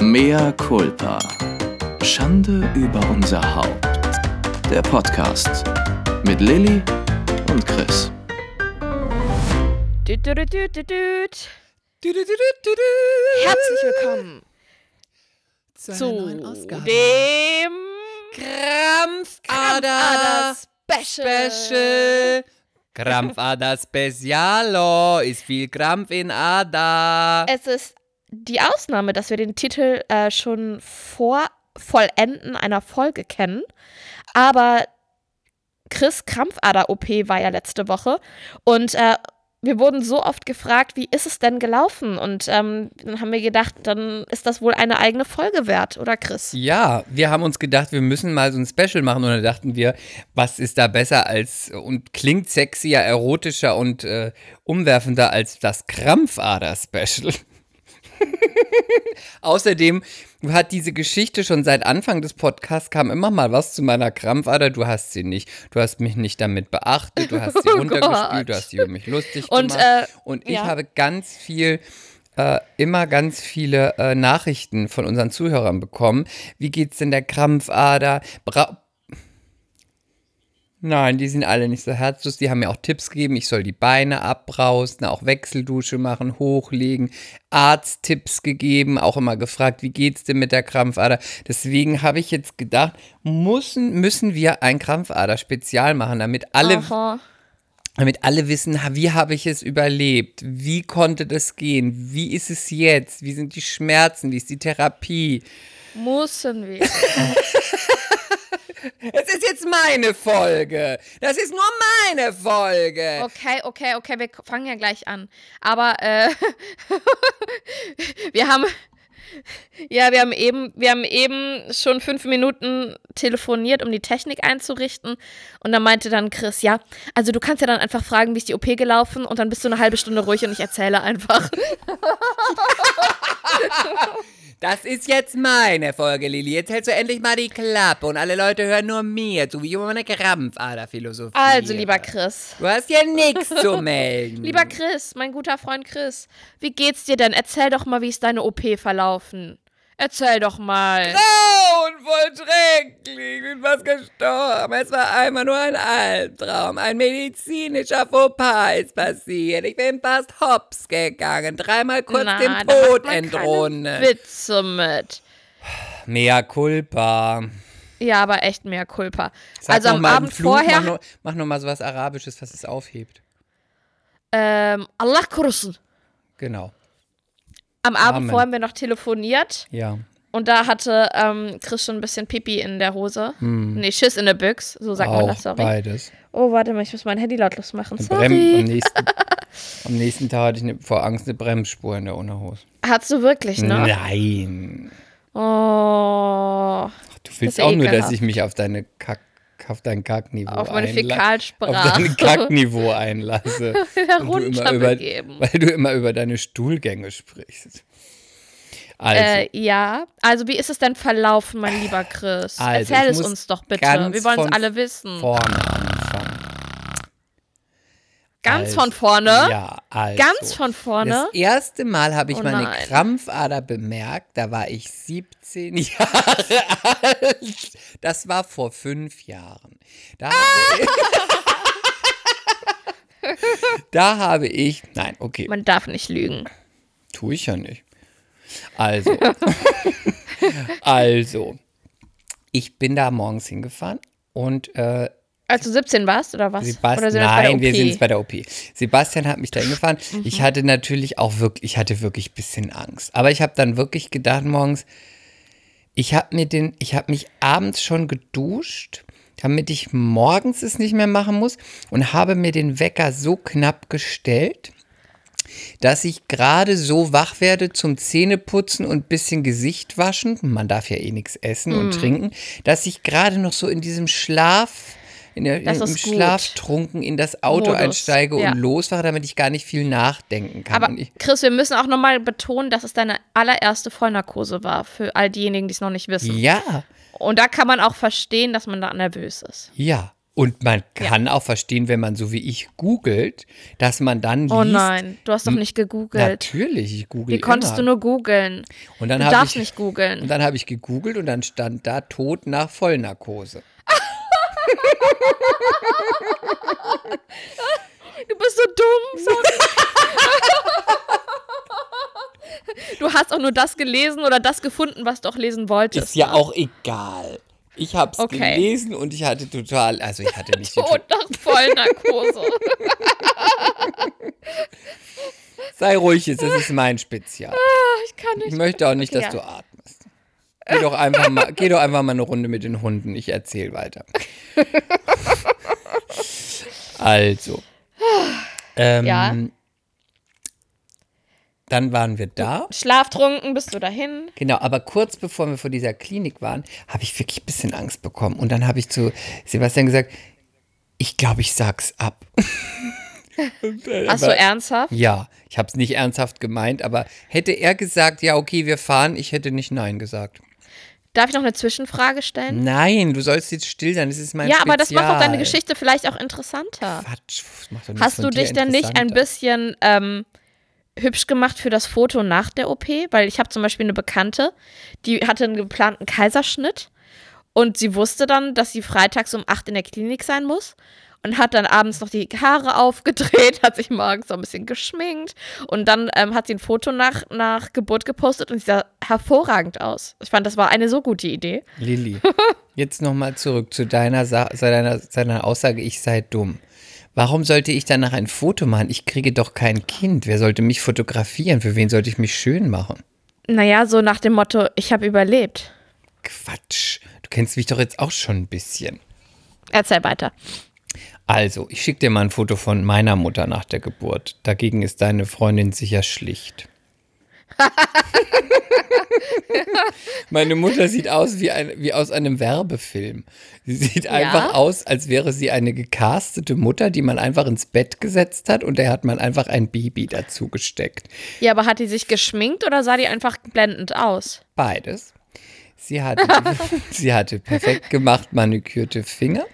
Mea culpa. Schande über unser Haupt. Der Podcast mit Lilly und Chris. Düt, düt, düt, düt, düt. Herzlich willkommen zu, einer zu neuen Ausgabe. dem Krampfader Krampfader Special. Special. Krampfader Specialo. Ist viel Krampf in Ada. Es ist die Ausnahme, dass wir den Titel äh, schon vor Vollenden einer Folge kennen. Aber Chris Krampfader-OP war ja letzte Woche. Und äh, wir wurden so oft gefragt, wie ist es denn gelaufen? Und ähm, dann haben wir gedacht, dann ist das wohl eine eigene Folge wert, oder Chris? Ja, wir haben uns gedacht, wir müssen mal so ein Special machen und dann dachten wir, was ist da besser als und klingt sexier, erotischer und äh, umwerfender als das Krampfader-Special. Außerdem hat diese Geschichte schon seit Anfang des Podcasts kam immer mal was zu meiner Krampfader. Du hast sie nicht. Du hast mich nicht damit beachtet. Du hast sie Oh runtergespielt. Gott. Du hast sie über mich lustig Und, gemacht. äh, Und ich ja. habe ganz viel äh, immer ganz viele äh, Nachrichten von unseren Zuhörern bekommen. Wie geht's denn der Krampfader? Bra Nein, die sind alle nicht so herzlos. Die haben mir auch Tipps gegeben. Ich soll die Beine abbrausen, auch Wechseldusche machen, hochlegen. Arzttipps gegeben, auch immer gefragt, wie geht's denn mit der Krampfader? Deswegen habe ich jetzt gedacht, müssen, müssen wir ein Krampfader-Spezial machen, damit alle Aha. damit alle wissen, wie habe ich es überlebt? Wie konnte das gehen? Wie ist es jetzt? Wie sind die Schmerzen? Wie ist die Therapie? Müssen wir. Es ist jetzt meine Folge. Das ist nur meine Folge. Okay, okay, okay, wir fangen ja gleich an. Aber äh, wir haben ja, wir haben eben, wir haben eben schon fünf Minuten telefoniert, um die Technik einzurichten. Und dann meinte dann Chris, ja, also du kannst ja dann einfach fragen, wie ist die OP gelaufen und dann bist du eine halbe Stunde ruhig und ich erzähle einfach. Das ist jetzt meine Folge, Lili. Jetzt hältst du endlich mal die Klappe und alle Leute hören nur mir zu, wie über meine Krampfaderphilosophie. Also, lieber Chris. Du hast hier nichts zu melden. Lieber Chris, mein guter Freund Chris, wie geht's dir denn? Erzähl doch mal, wie ist deine OP verlaufen? Erzähl doch mal. grauenvoll schrecklich. Ich bin fast gestorben. Es war einmal nur ein Albtraum. Ein medizinischer Fauxpas ist passiert. Ich bin fast hops gegangen. Dreimal kurz Na, dem Tod entronnen. Witze mit. Mea culpa. Ja, aber echt mehr Culpa. Sag also am Abend Fluch, vorher. Mach noch, mach noch mal so was Arabisches, was es aufhebt. Ähm, Allah kurussen. Genau. Am Abend Amen. vorher haben wir noch telefoniert Ja. und da hatte ähm, Chris schon ein bisschen Pipi in der Hose. Nee, Schiss in der Büchs, so sagt man Hm. Auch das, sorry. beides. Oh, warte mal, ich muss mein Handy lautlos machen. Eine Brem am, Sorry. nächsten, am nächsten Tag hatte ich eine, vor Angst eine Bremsspur in der Unterhose. Hast du wirklich, ne? Nein. Oh. Du willst auch nur, dass ekelhaft. ich mich auf deine Kack, auf dein Kackniveau Auf meine einla- Fäkalsprache. Auf dein Kackniveau einlasse. Und du immer über, Herunterbegeben. weil du immer über deine Stuhlgänge sprichst. Also, Äh, ja. Also, wie ist es denn verlaufen, mein lieber Chris? Also, Erzähl es uns doch bitte. Wir wollen es alle wissen. vorne. Ganz von vorne? Ja, also. Ganz von vorne? Das erste Mal habe ich Oh meine. Krampfader bemerkt, da war ich 17 Jahre alt. Das war vor fünf Jahren. Da, habe, ich, da habe ich, nein, okay, Man darf nicht lügen. tue ich ja nicht. Also, also, ich bin da morgens hingefahren und äh, Als du 17 warst, oder was? oder Sebastian, sind wir bei der nein, wir sind jetzt bei der OP. Sebastian hat mich da hingefahren. Mhm. Ich hatte natürlich auch wirklich, ich hatte wirklich ein bisschen Angst. Aber ich habe dann wirklich gedacht morgens, ich habe mir den, ich habe mich abends schon geduscht, damit ich morgens es nicht mehr machen muss und habe mir den Wecker so knapp gestellt, dass ich gerade so wach werde zum Zähneputzen und ein bisschen Gesicht waschen. Man darf ja eh nichts essen Mhm. und trinken, dass ich gerade noch so in diesem Schlaf, in der, Das im ist gut. Schlaftrunken in das Auto Modus, einsteige ja. und losfahre, damit ich gar nicht viel nachdenken kann. Aber Chris, wir müssen auch nochmal betonen, dass es deine allererste Vollnarkose war, für all diejenigen, die es noch nicht wissen. ja, Und da kann man auch verstehen, dass man da nervös ist. ja. Und man kann auch verstehen, wenn man so wie ich googelt, dass man dann liest. Oh nein, du hast doch nicht gegoogelt. Natürlich, ich google Wie konntest immer. du nur googeln? Und dann Du darfst ich, nicht googeln. Und dann habe ich gegoogelt und dann stand da Tod nach Vollnarkose. Du bist so dumm. Sorry. du hast auch nur das gelesen oder das gefunden, was du auch lesen wolltest. Ist ja auch egal. Ich habe es Okay. gelesen und ich hatte total, also ich hatte nicht Tod nach Vollnarkose. Sei ruhig jetzt, das ist mein Spezial. ich kann Ich nicht. möchte auch nicht, Okay, dass ja. du atmest. Geh doch einfach mal, geh doch einfach mal eine Runde mit den Hunden. Ich erzähle weiter. Also. Ähm, Ja. Dann waren wir da. Schlaftrunken bist du dahin. Genau, aber kurz bevor wir vor dieser Klinik waren, habe ich wirklich ein bisschen Angst bekommen. Und dann habe ich zu Sebastian gesagt, ich glaube, ich sag's ab. Hast du ernsthaft? Ja, ich habe es nicht ernsthaft gemeint, aber hätte er gesagt, ja, okay, wir fahren, ich hätte nicht Nein gesagt. Darf ich noch eine Zwischenfrage stellen? Nein, du sollst jetzt still sein, das ist mein ja, aber das macht auch deine Spezial. Geschichte vielleicht auch interessanter. Quatsch, das macht doch Hast du dich denn nicht ein bisschen ähm, hübsch gemacht für das Foto nach der OP? Weil ich habe zum Beispiel eine Bekannte, die hatte einen geplanten Kaiserschnitt und sie wusste dann, dass sie freitags um 8 in der Klinik sein muss und hat dann abends noch die Haare aufgedreht, hat sich morgens so ein bisschen geschminkt und dann ähm, hat sie ein Foto nach, nach Geburt gepostet und sie sah hervorragend aus. Ich fand, das war eine so gute Idee. Lilly, jetzt nochmal zurück zu deiner, Sa deiner, zu deiner Aussage, ich sei dumm. Warum sollte ich danach ein Foto machen? Ich kriege doch kein Kind. Wer sollte mich fotografieren? Für wen sollte ich mich schön machen? Naja, so nach dem Motto, ich habe überlebt. Quatsch. Du kennst mich doch jetzt auch schon ein bisschen. Erzähl weiter. Also, ich schicke dir mal ein Foto von meiner Mutter nach der Geburt. Dagegen ist deine Freundin sicher schlicht. Meine Mutter sieht aus wie, ein, wie aus einem Werbefilm. Sie sieht einfach aus, als wäre sie eine gecastete Mutter, die man einfach ins Bett gesetzt hat und der hat man einfach ein Baby dazu gesteckt. Ja, aber hat die sich geschminkt oder sah die einfach blendend aus? Beides. Sie hatte, sie hatte perfekt gemacht manikürte Finger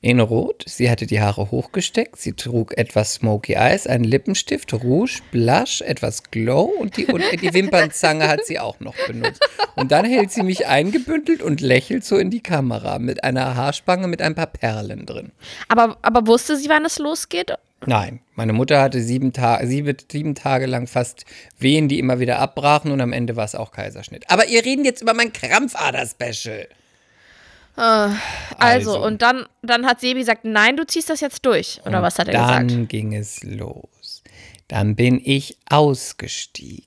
in Rot. Sie hatte die Haare hochgesteckt. Sie trug etwas Smoky Eyes, einen Lippenstift, Rouge, Blush, etwas Glow und die, und die Wimpernzange hat sie auch noch benutzt. Und dann hält sie mich eingebündelt und lächelt so in die Kamera mit einer Haarspange mit ein paar Perlen drin. Aber, aber wusste sie, wann es losgeht? Nein, meine Mutter hatte sieben, Ta sieben, sieben Tage lang fast Wehen, die immer wieder abbrachen und am Ende war es auch Kaiserschnitt. Aber ihr reden jetzt über mein Krampfader-Special. Also, Also. und dann, dann hat Sebi gesagt, nein, du ziehst das jetzt durch. Oder was hat er dann gesagt? ging es los. Dann bin ich ausgestiegen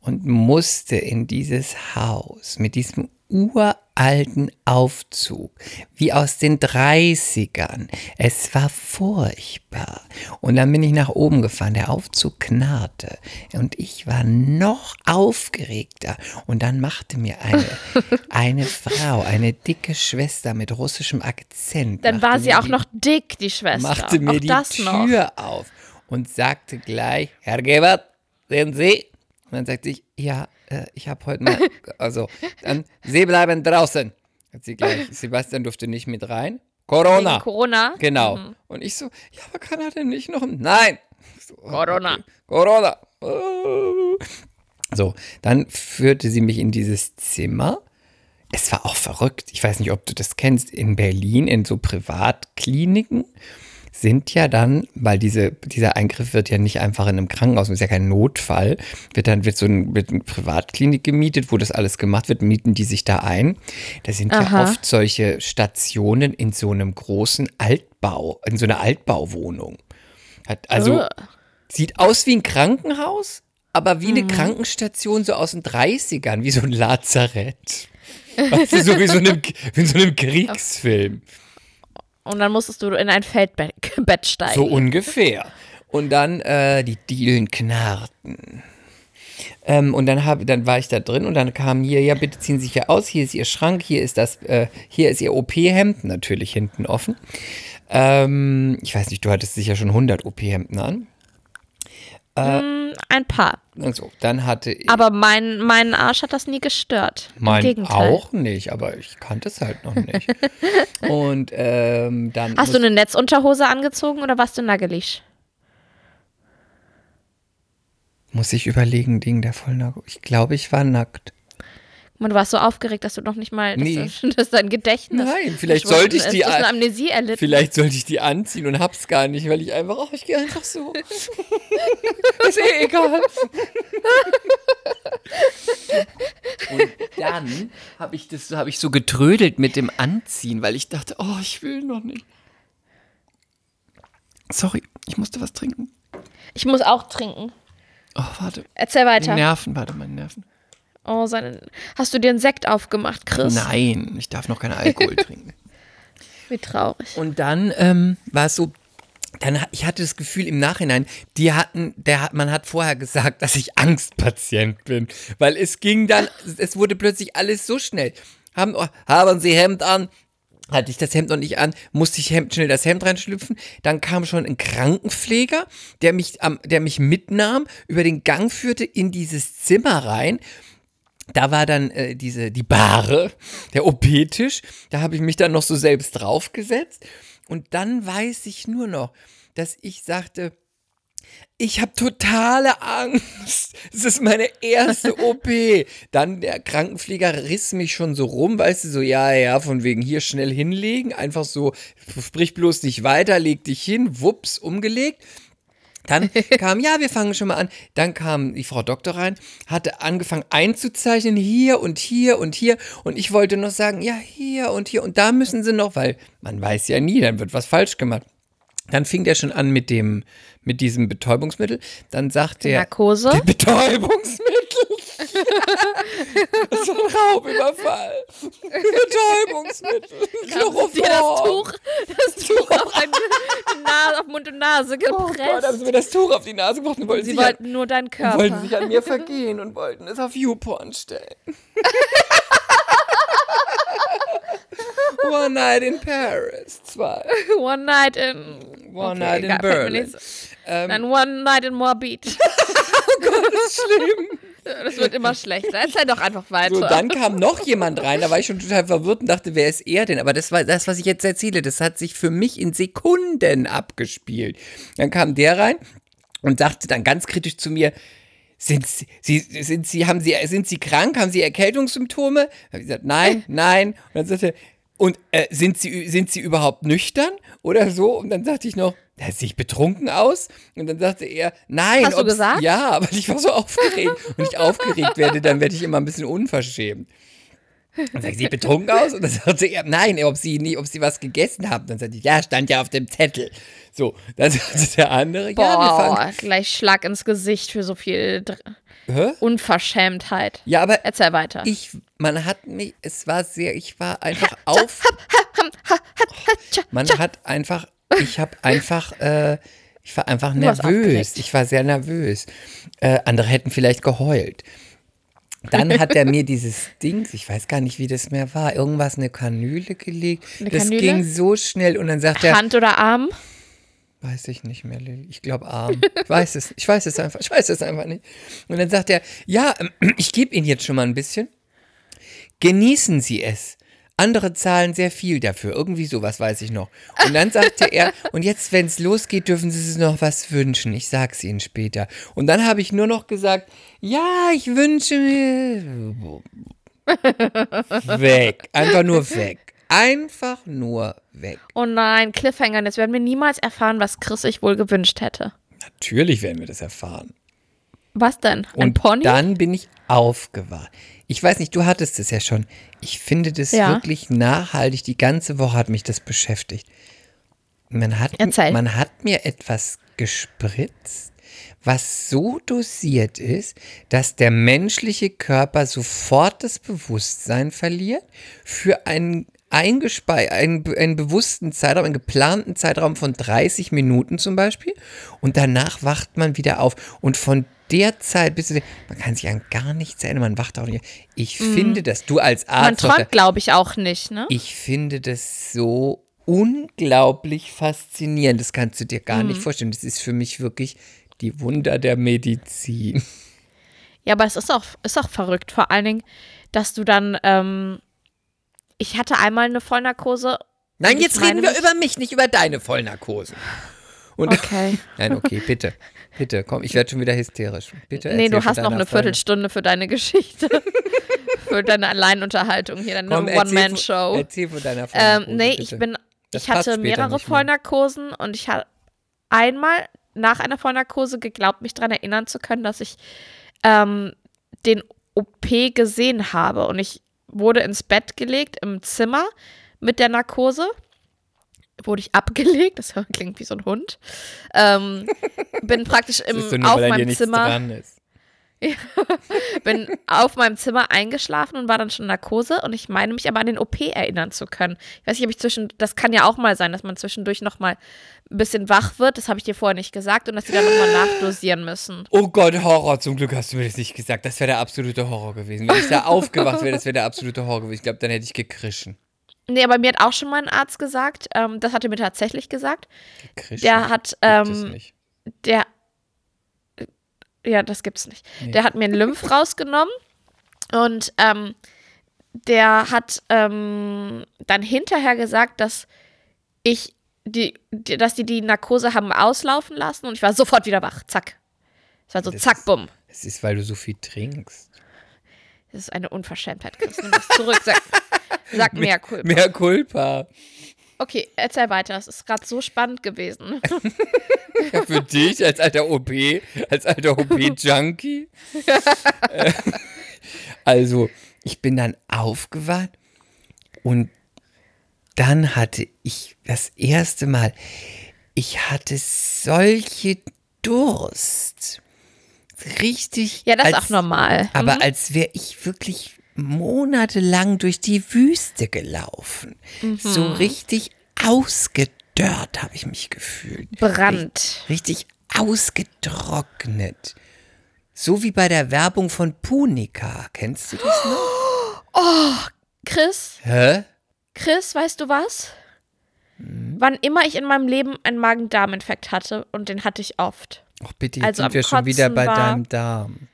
und musste in dieses Haus mit diesem uralten Aufzug, wie aus den 30ern. Es war furchtbar. Und dann bin ich nach oben gefahren, der Aufzug knarrte und ich war noch aufgeregter. Und dann machte mir eine, eine Frau, eine dicke Schwester mit russischem Akzent. Dann war sie auch die noch dick, die Schwester. machte mir auch die das noch. Tür auf und sagte gleich, Herr Gebert, sehen Sie? Und dann sagte ich, ja, äh, ich habe heute mal, also, dann, Sie bleiben draußen. Hat sie gleich, Sebastian durfte nicht mit rein. Corona. Wegen Corona. Genau. Mhm. Und ich so, ja, aber kann er denn nicht noch? Nein. So, oh, Corona. Corona. Oh. So, dann führte sie mich in dieses Zimmer. Es war auch verrückt. Ich weiß nicht, ob du das kennst. In Berlin, in so Privatkliniken, sind ja dann, weil diese, dieser Eingriff wird ja nicht einfach in einem Krankenhaus, ist ja kein Notfall, wird dann wird so ein, wird eine Privatklinik gemietet, wo das alles gemacht wird, mieten die sich da ein. Da sind ja Aha. oft solche Stationen in so einem großen Altbau, in so einer Altbauwohnung. Hat, also Ugh. sieht aus wie ein Krankenhaus, aber wie eine Mhm. Krankenstation so aus den 30ern, wie so ein Lazarett. Weißt du, so wie so einem, wie in so einem Kriegsfilm. Und dann musstest du in ein Feldbett Bett steigen. So ungefähr. Und dann äh, die Dielen knarrten. Ähm, und dann, hab, dann war ich da drin und dann kam hier, ja, bitte ziehen Sie sich hier aus, hier ist Ihr Schrank, hier ist das, äh, hier ist Ihr OP-Hemd, natürlich hinten offen. Ähm, ich weiß nicht, du hattest sicher schon 100 OP-Hemden an. Mm, ein paar. Also, dann hatte ich Aber mein, meinen Arsch hat das nie gestört. Mein auch nicht, aber ich kannte es halt noch nicht. Und ähm, dann Hast du eine Netzunterhose angezogen oder warst du nackelig? muss ich überlegen, Ding der Vollnackt. Ich glaube, ich war nackt. Du warst so aufgeregt, dass du noch nicht mal, dass, Nee. du, dass dein Gedächtnis. Nein, vielleicht sollte ich ist. die Du hast eine an- Amnesie erlitten. Vielleicht sollte ich die anziehen und hab's gar nicht, weil ich einfach, oh, ich gehe einfach so. ist eh egal. und dann habe ich das, habe ich so getrödelt mit dem Anziehen, weil ich dachte, oh, ich will noch nicht. Sorry, ich musste was trinken. Ich muss auch trinken. Oh, warte. Erzähl weiter. Nerven, warte, meine Nerven. Oh, seine. Hast du dir einen Sekt aufgemacht, Chris? Nein, ich darf noch keinen Alkohol trinken. Wie traurig. Und dann ähm, war es so, dann, ich hatte das Gefühl im Nachhinein, die hatten, der hat, man hat vorher gesagt, dass ich Angstpatient bin, weil es ging dann, es wurde plötzlich alles so schnell. Haben, oh, haben Sie Hemd an? Hatte ich das Hemd noch nicht an, musste ich Hemd, schnell das Hemd reinschlüpfen. Dann kam schon ein Krankenpfleger, der mich, der mich mitnahm, über den Gang führte in dieses Zimmer rein da war dann äh, diese die Bahre, der OP-Tisch. Da habe ich mich dann noch so selbst draufgesetzt. Und dann weiß ich nur noch, dass ich sagte, ich habe totale Angst. Es ist meine erste OP. Dann der Krankenpfleger riss mich schon so rum, weißt du, so, ja, ja, von wegen hier schnell hinlegen. Einfach so, sprich bloß nicht weiter, leg dich hin, wups, umgelegt. Dann kam, ja, wir fangen schon mal an. Dann kam die Frau Doktor rein, hatte angefangen einzuzeichnen, hier und hier und hier. Und ich wollte noch sagen, ja, hier und hier. Und da müssen sie noch, weil man weiß ja nie, dann wird was falsch gemacht. Dann fing der schon an mit dem, mit diesem Betäubungsmittel. Dann sagt der, Narkose? Betäubungsmittel. das war ein Raubüberfall. Betäubungsmittel. Dir das Tuch, das Tuch auf, ein, Na- auf Mund und Nase Oh Gott, haben gepresst. sie mir das Tuch auf die Nase gebracht und wollten sie sich an- wollten nur deinen und wollten Körper. sich an mir vergehen und wollten es auf YouPorn stellen. One Night in Paris 2. One night in. One Okay, Night in Berlin. So- Dann One night in Moabit. Schlimm. Das wird immer schlechter. Erzähl doch einfach weiter. So, dann kam noch jemand rein, da war ich schon total verwirrt und dachte, wer ist er denn? Aber das war das, was ich jetzt erzähle, das hat sich für mich in Sekunden abgespielt. Dann kam der rein und sagte dann ganz kritisch zu mir, sind Sie, Sie, sind Sie, haben Sie, sind Sie krank? Haben Sie Erkältungssymptome? Habe ich gesagt, nein, nein. Und dann sagte er, und äh, sind, Sie, sind Sie überhaupt nüchtern oder so? Und dann sagte ich noch, der sieht betrunken aus. Und dann sagte er, nein. Hast du gesagt? Ja, aber ich war so aufgeregt. Und ich aufgeregt werde, dann werde ich immer ein bisschen unverschämt. Dann sagt sie betrunken aus und dann sagte er, nein, ob sie nie, ob sie was gegessen haben. Dann sagte ich, ja, stand ja auf dem Zettel. So, dann sagte der andere, ja, wir Boah, fangen. gleich Schlag ins Gesicht für so viel Dr Hä? Unverschämtheit. Ja, aber Erzähl weiter. ich, man hat mich, es war sehr, ich war einfach auf. Man hat einfach, ich habe einfach, äh, ich war einfach warst nervös. Ich war sehr nervös. Äh, andere hätten vielleicht geheult. Dann hat er mir dieses Ding, ich weiß gar nicht, wie das mehr war, irgendwas, eine Kanüle gelegt. Eine das Kanüle? ging so schnell und dann sagt er, Hand oder Arm? Weiß ich nicht mehr, Lilly. Ich glaube Arm. Ich weiß es. Ich weiß es einfach. Ich weiß es einfach nicht. Und dann sagt er, ja, ähm, ich gebe Ihnen jetzt schon mal ein bisschen. Genießen Sie es. Andere zahlen sehr viel dafür. Irgendwie sowas weiß ich noch. Und dann sagte er, und jetzt, wenn es losgeht, dürfen Sie sich noch was wünschen. Ich sag's Ihnen später. Und dann habe ich nur noch gesagt, ja, ich wünsche mir. Weg. Einfach nur weg. Einfach nur weg. Oh nein, Cliffhanger. Jetzt werden wir niemals erfahren, was Chris sich wohl gewünscht hätte. Natürlich werden wir das erfahren. Was denn? Ein Und Pony? dann bin ich aufgewacht. Ich weiß nicht, du hattest es ja schon. Ich finde das Ja. wirklich nachhaltig. Die ganze Woche hat mich das beschäftigt. Man hat, Erzähl. man hat mir etwas gespritzt, was so dosiert ist, dass der menschliche Körper sofort das Bewusstsein verliert für einen eingespei einen, einen bewussten Zeitraum, einen geplanten Zeitraum von 30 Minuten zum Beispiel. Und danach wacht man wieder auf. Und von der Zeit bis zu man kann sich an gar nichts erinnern, man wacht auch nicht. Ich finde das, du als Mhm. Man Arzt, Doktor, träumt, glaube ich, auch nicht, ne? ich finde das so unglaublich faszinierend. Das kannst du dir gar Mhm. nicht vorstellen. Das ist für mich wirklich Die Wunder der Medizin. Ja, aber es ist auch, ist auch verrückt. Vor allen Dingen, dass du dann, ähm, ich hatte einmal eine Vollnarkose. Nein, jetzt reden wir über mich, nicht über deine Vollnarkose. Und Okay. Nein, okay, bitte. Bitte, komm, ich werde schon wieder hysterisch. Bitte Nee, du hast noch eine Viertelstunde für deine Geschichte. für deine Alleinunterhaltung hier, deine One-Man-Show. Erzähl von deiner Ähm, Vollnarkose, nee, bitte. ich bin, Das ich hatte mehrere. Vollnarkosen und ich habe einmal nach einer Vollnarkose geglaubt, mich daran erinnern zu können, dass ich ähm, den OP gesehen habe. Und ich wurde ins Bett gelegt im Zimmer mit der Narkose. Wurde ich abgelegt, das klingt wie so ein Hund. Ähm, bin praktisch im, auf meinem Zimmer ist. bin auf meinem Zimmer eingeschlafen und war dann schon in Narkose und ich meine mich aber an den OP erinnern zu können. Ich weiß nicht, ob ich zwischen, das kann ja auch mal sein, dass man zwischendurch noch mal ein bisschen wach wird, das habe ich dir vorher nicht gesagt und dass sie dann noch mal nachdosieren müssen. Oh Gott, Horror. Zum Glück hast du mir das nicht gesagt. Das wäre der absolute Horror gewesen. Wenn ich da aufgewacht wäre, das wäre der absolute Horror gewesen. Ich glaube, dann hätte ich gekrischen. Nee, aber mir hat auch schon mal ein Arzt gesagt, ähm, das hat er mir tatsächlich gesagt, gekrischen. der hat, ähm, der, ja, das gibt's nicht. Nee. Der hat mir einen Lymph rausgenommen und ähm, der hat ähm, dann hinterher gesagt, dass ich die, die, dass die die Narkose haben auslaufen lassen und ich war sofort wieder wach. Zack. Es war so Das zack, bumm. Es ist, weil du so viel trinkst. Das ist eine Unverschämtheit, Chris. Nimm das zurück. Sag, sag mehr cool. Mehr Culpa. Okay, erzähl weiter. Es ist gerade so spannend gewesen. Ja, für dich als alter OP, als alter OP-Junkie. Äh, also, ich bin dann aufgewacht und dann hatte ich das erste Mal, ich hatte solche Durst. Richtig. Ja, das ist als- auch normal. Aber Mhm. als wäre ich wirklich monatelang durch die Wüste gelaufen. Mhm. So richtig ausgedörrt habe ich mich gefühlt. Brand. Richtig ausgetrocknet. So wie bei der Werbung von Punica. Kennst du das noch? Chris, Hä? Chris, weißt du was? Hm? Wann immer ich in meinem Leben einen Magen-Darm-Infekt hatte, und den hatte ich oft. Ach bitte, jetzt Also sind wir schon wieder bei war- deinem Darm.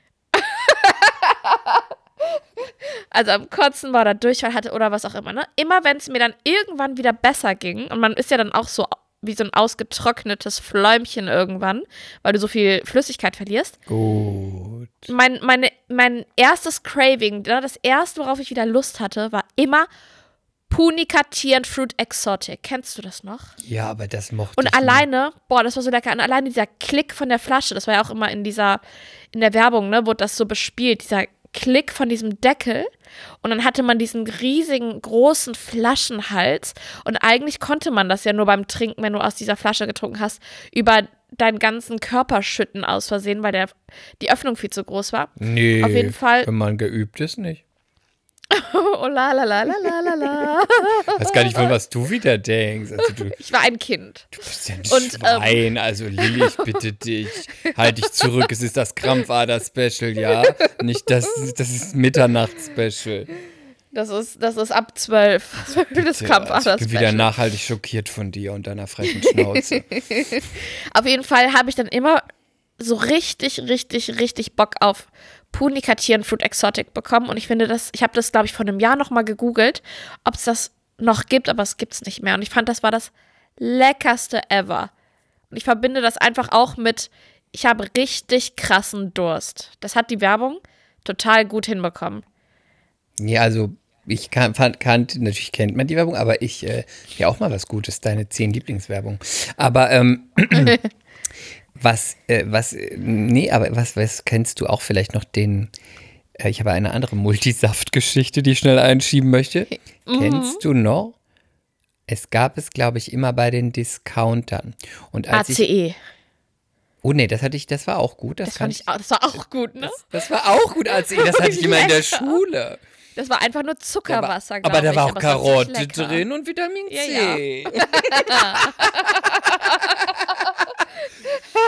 Also am Kotzen war oder Durchfall hatte oder was auch immer, ne? Immer wenn es mir dann irgendwann wieder besser ging, und man ist ja dann auch so wie so ein ausgetrocknetes Fläumchen irgendwann, weil du so viel Flüssigkeit verlierst. Gut. Mein, meine, mein erstes Craving, ne, das erste, worauf ich wieder Lust hatte, war immer Punica Tea and Fruit Exotic. Kennst du das noch? Ja, aber das mochte Und ich nicht. alleine, boah, das war so lecker. Und alleine dieser Klick von der Flasche, das war ja auch immer in dieser, in der Werbung, ne, wurde das so bespielt, dieser Klick von diesem Deckel. Und dann hatte man diesen riesigen, großen Flaschenhals. Und eigentlich konnte man das ja nur beim Trinken, wenn du aus dieser Flasche getrunken hast, über deinen ganzen Körper schütten aus Versehen, weil der, die Öffnung viel zu groß war. Nee, Auf jeden Fall- wenn man geübt ist, nicht. Oh la la la la la la la. Weiß gar nicht, von was du wieder denkst. Also du, Ich war ein Kind. du bist ja ein Und, ähm, Schwein. also Lilly, ich bitte dich. Halt dich zurück. Es ist das Krampfader-Special, ja? Nicht das, das ist Mitternachts-Special. Das ist, das ist ab zwölf. Das Ja, Kampfader Ich bin wieder nachhaltig schockiert von dir und deiner frechen Schnauze. Auf jeden Fall habe ich dann immer so richtig, richtig, richtig Bock auf And Fruit Exotic bekommen. Und ich finde das, ich habe das, glaube ich, vor einem Jahr nochmal gegoogelt, ob es das noch gibt, aber es gibt es nicht mehr. Und ich fand, das war das leckerste ever. Und ich verbinde das einfach auch mit, ich habe richtig krassen Durst. Das hat die Werbung total gut hinbekommen. Ja, also ich kan fand, kannte, natürlich kennt man die Werbung, aber ich, äh, ja auch mal was Gutes, deine zehn Lieblingswerbung. Aber, ähm, was, äh, was, äh, nee, aber was, was kennst du auch vielleicht noch den, äh, ich habe eine andere Multisaft-Geschichte, die ich schnell einschieben möchte. Kennst du noch? Es gab es, glaube ich, immer bei den Discountern. Und als ich, ACE. oh nee, das hatte ich, das war auch gut. Das, Das fand ich, auch- das war auch gut, ne? das war auch gut, als ich, das hatte ich immer in der. Schule. Das war einfach nur Zuckerwasser, aber, aber da war ich, auch Karotte drin und Vitamin Ja, C.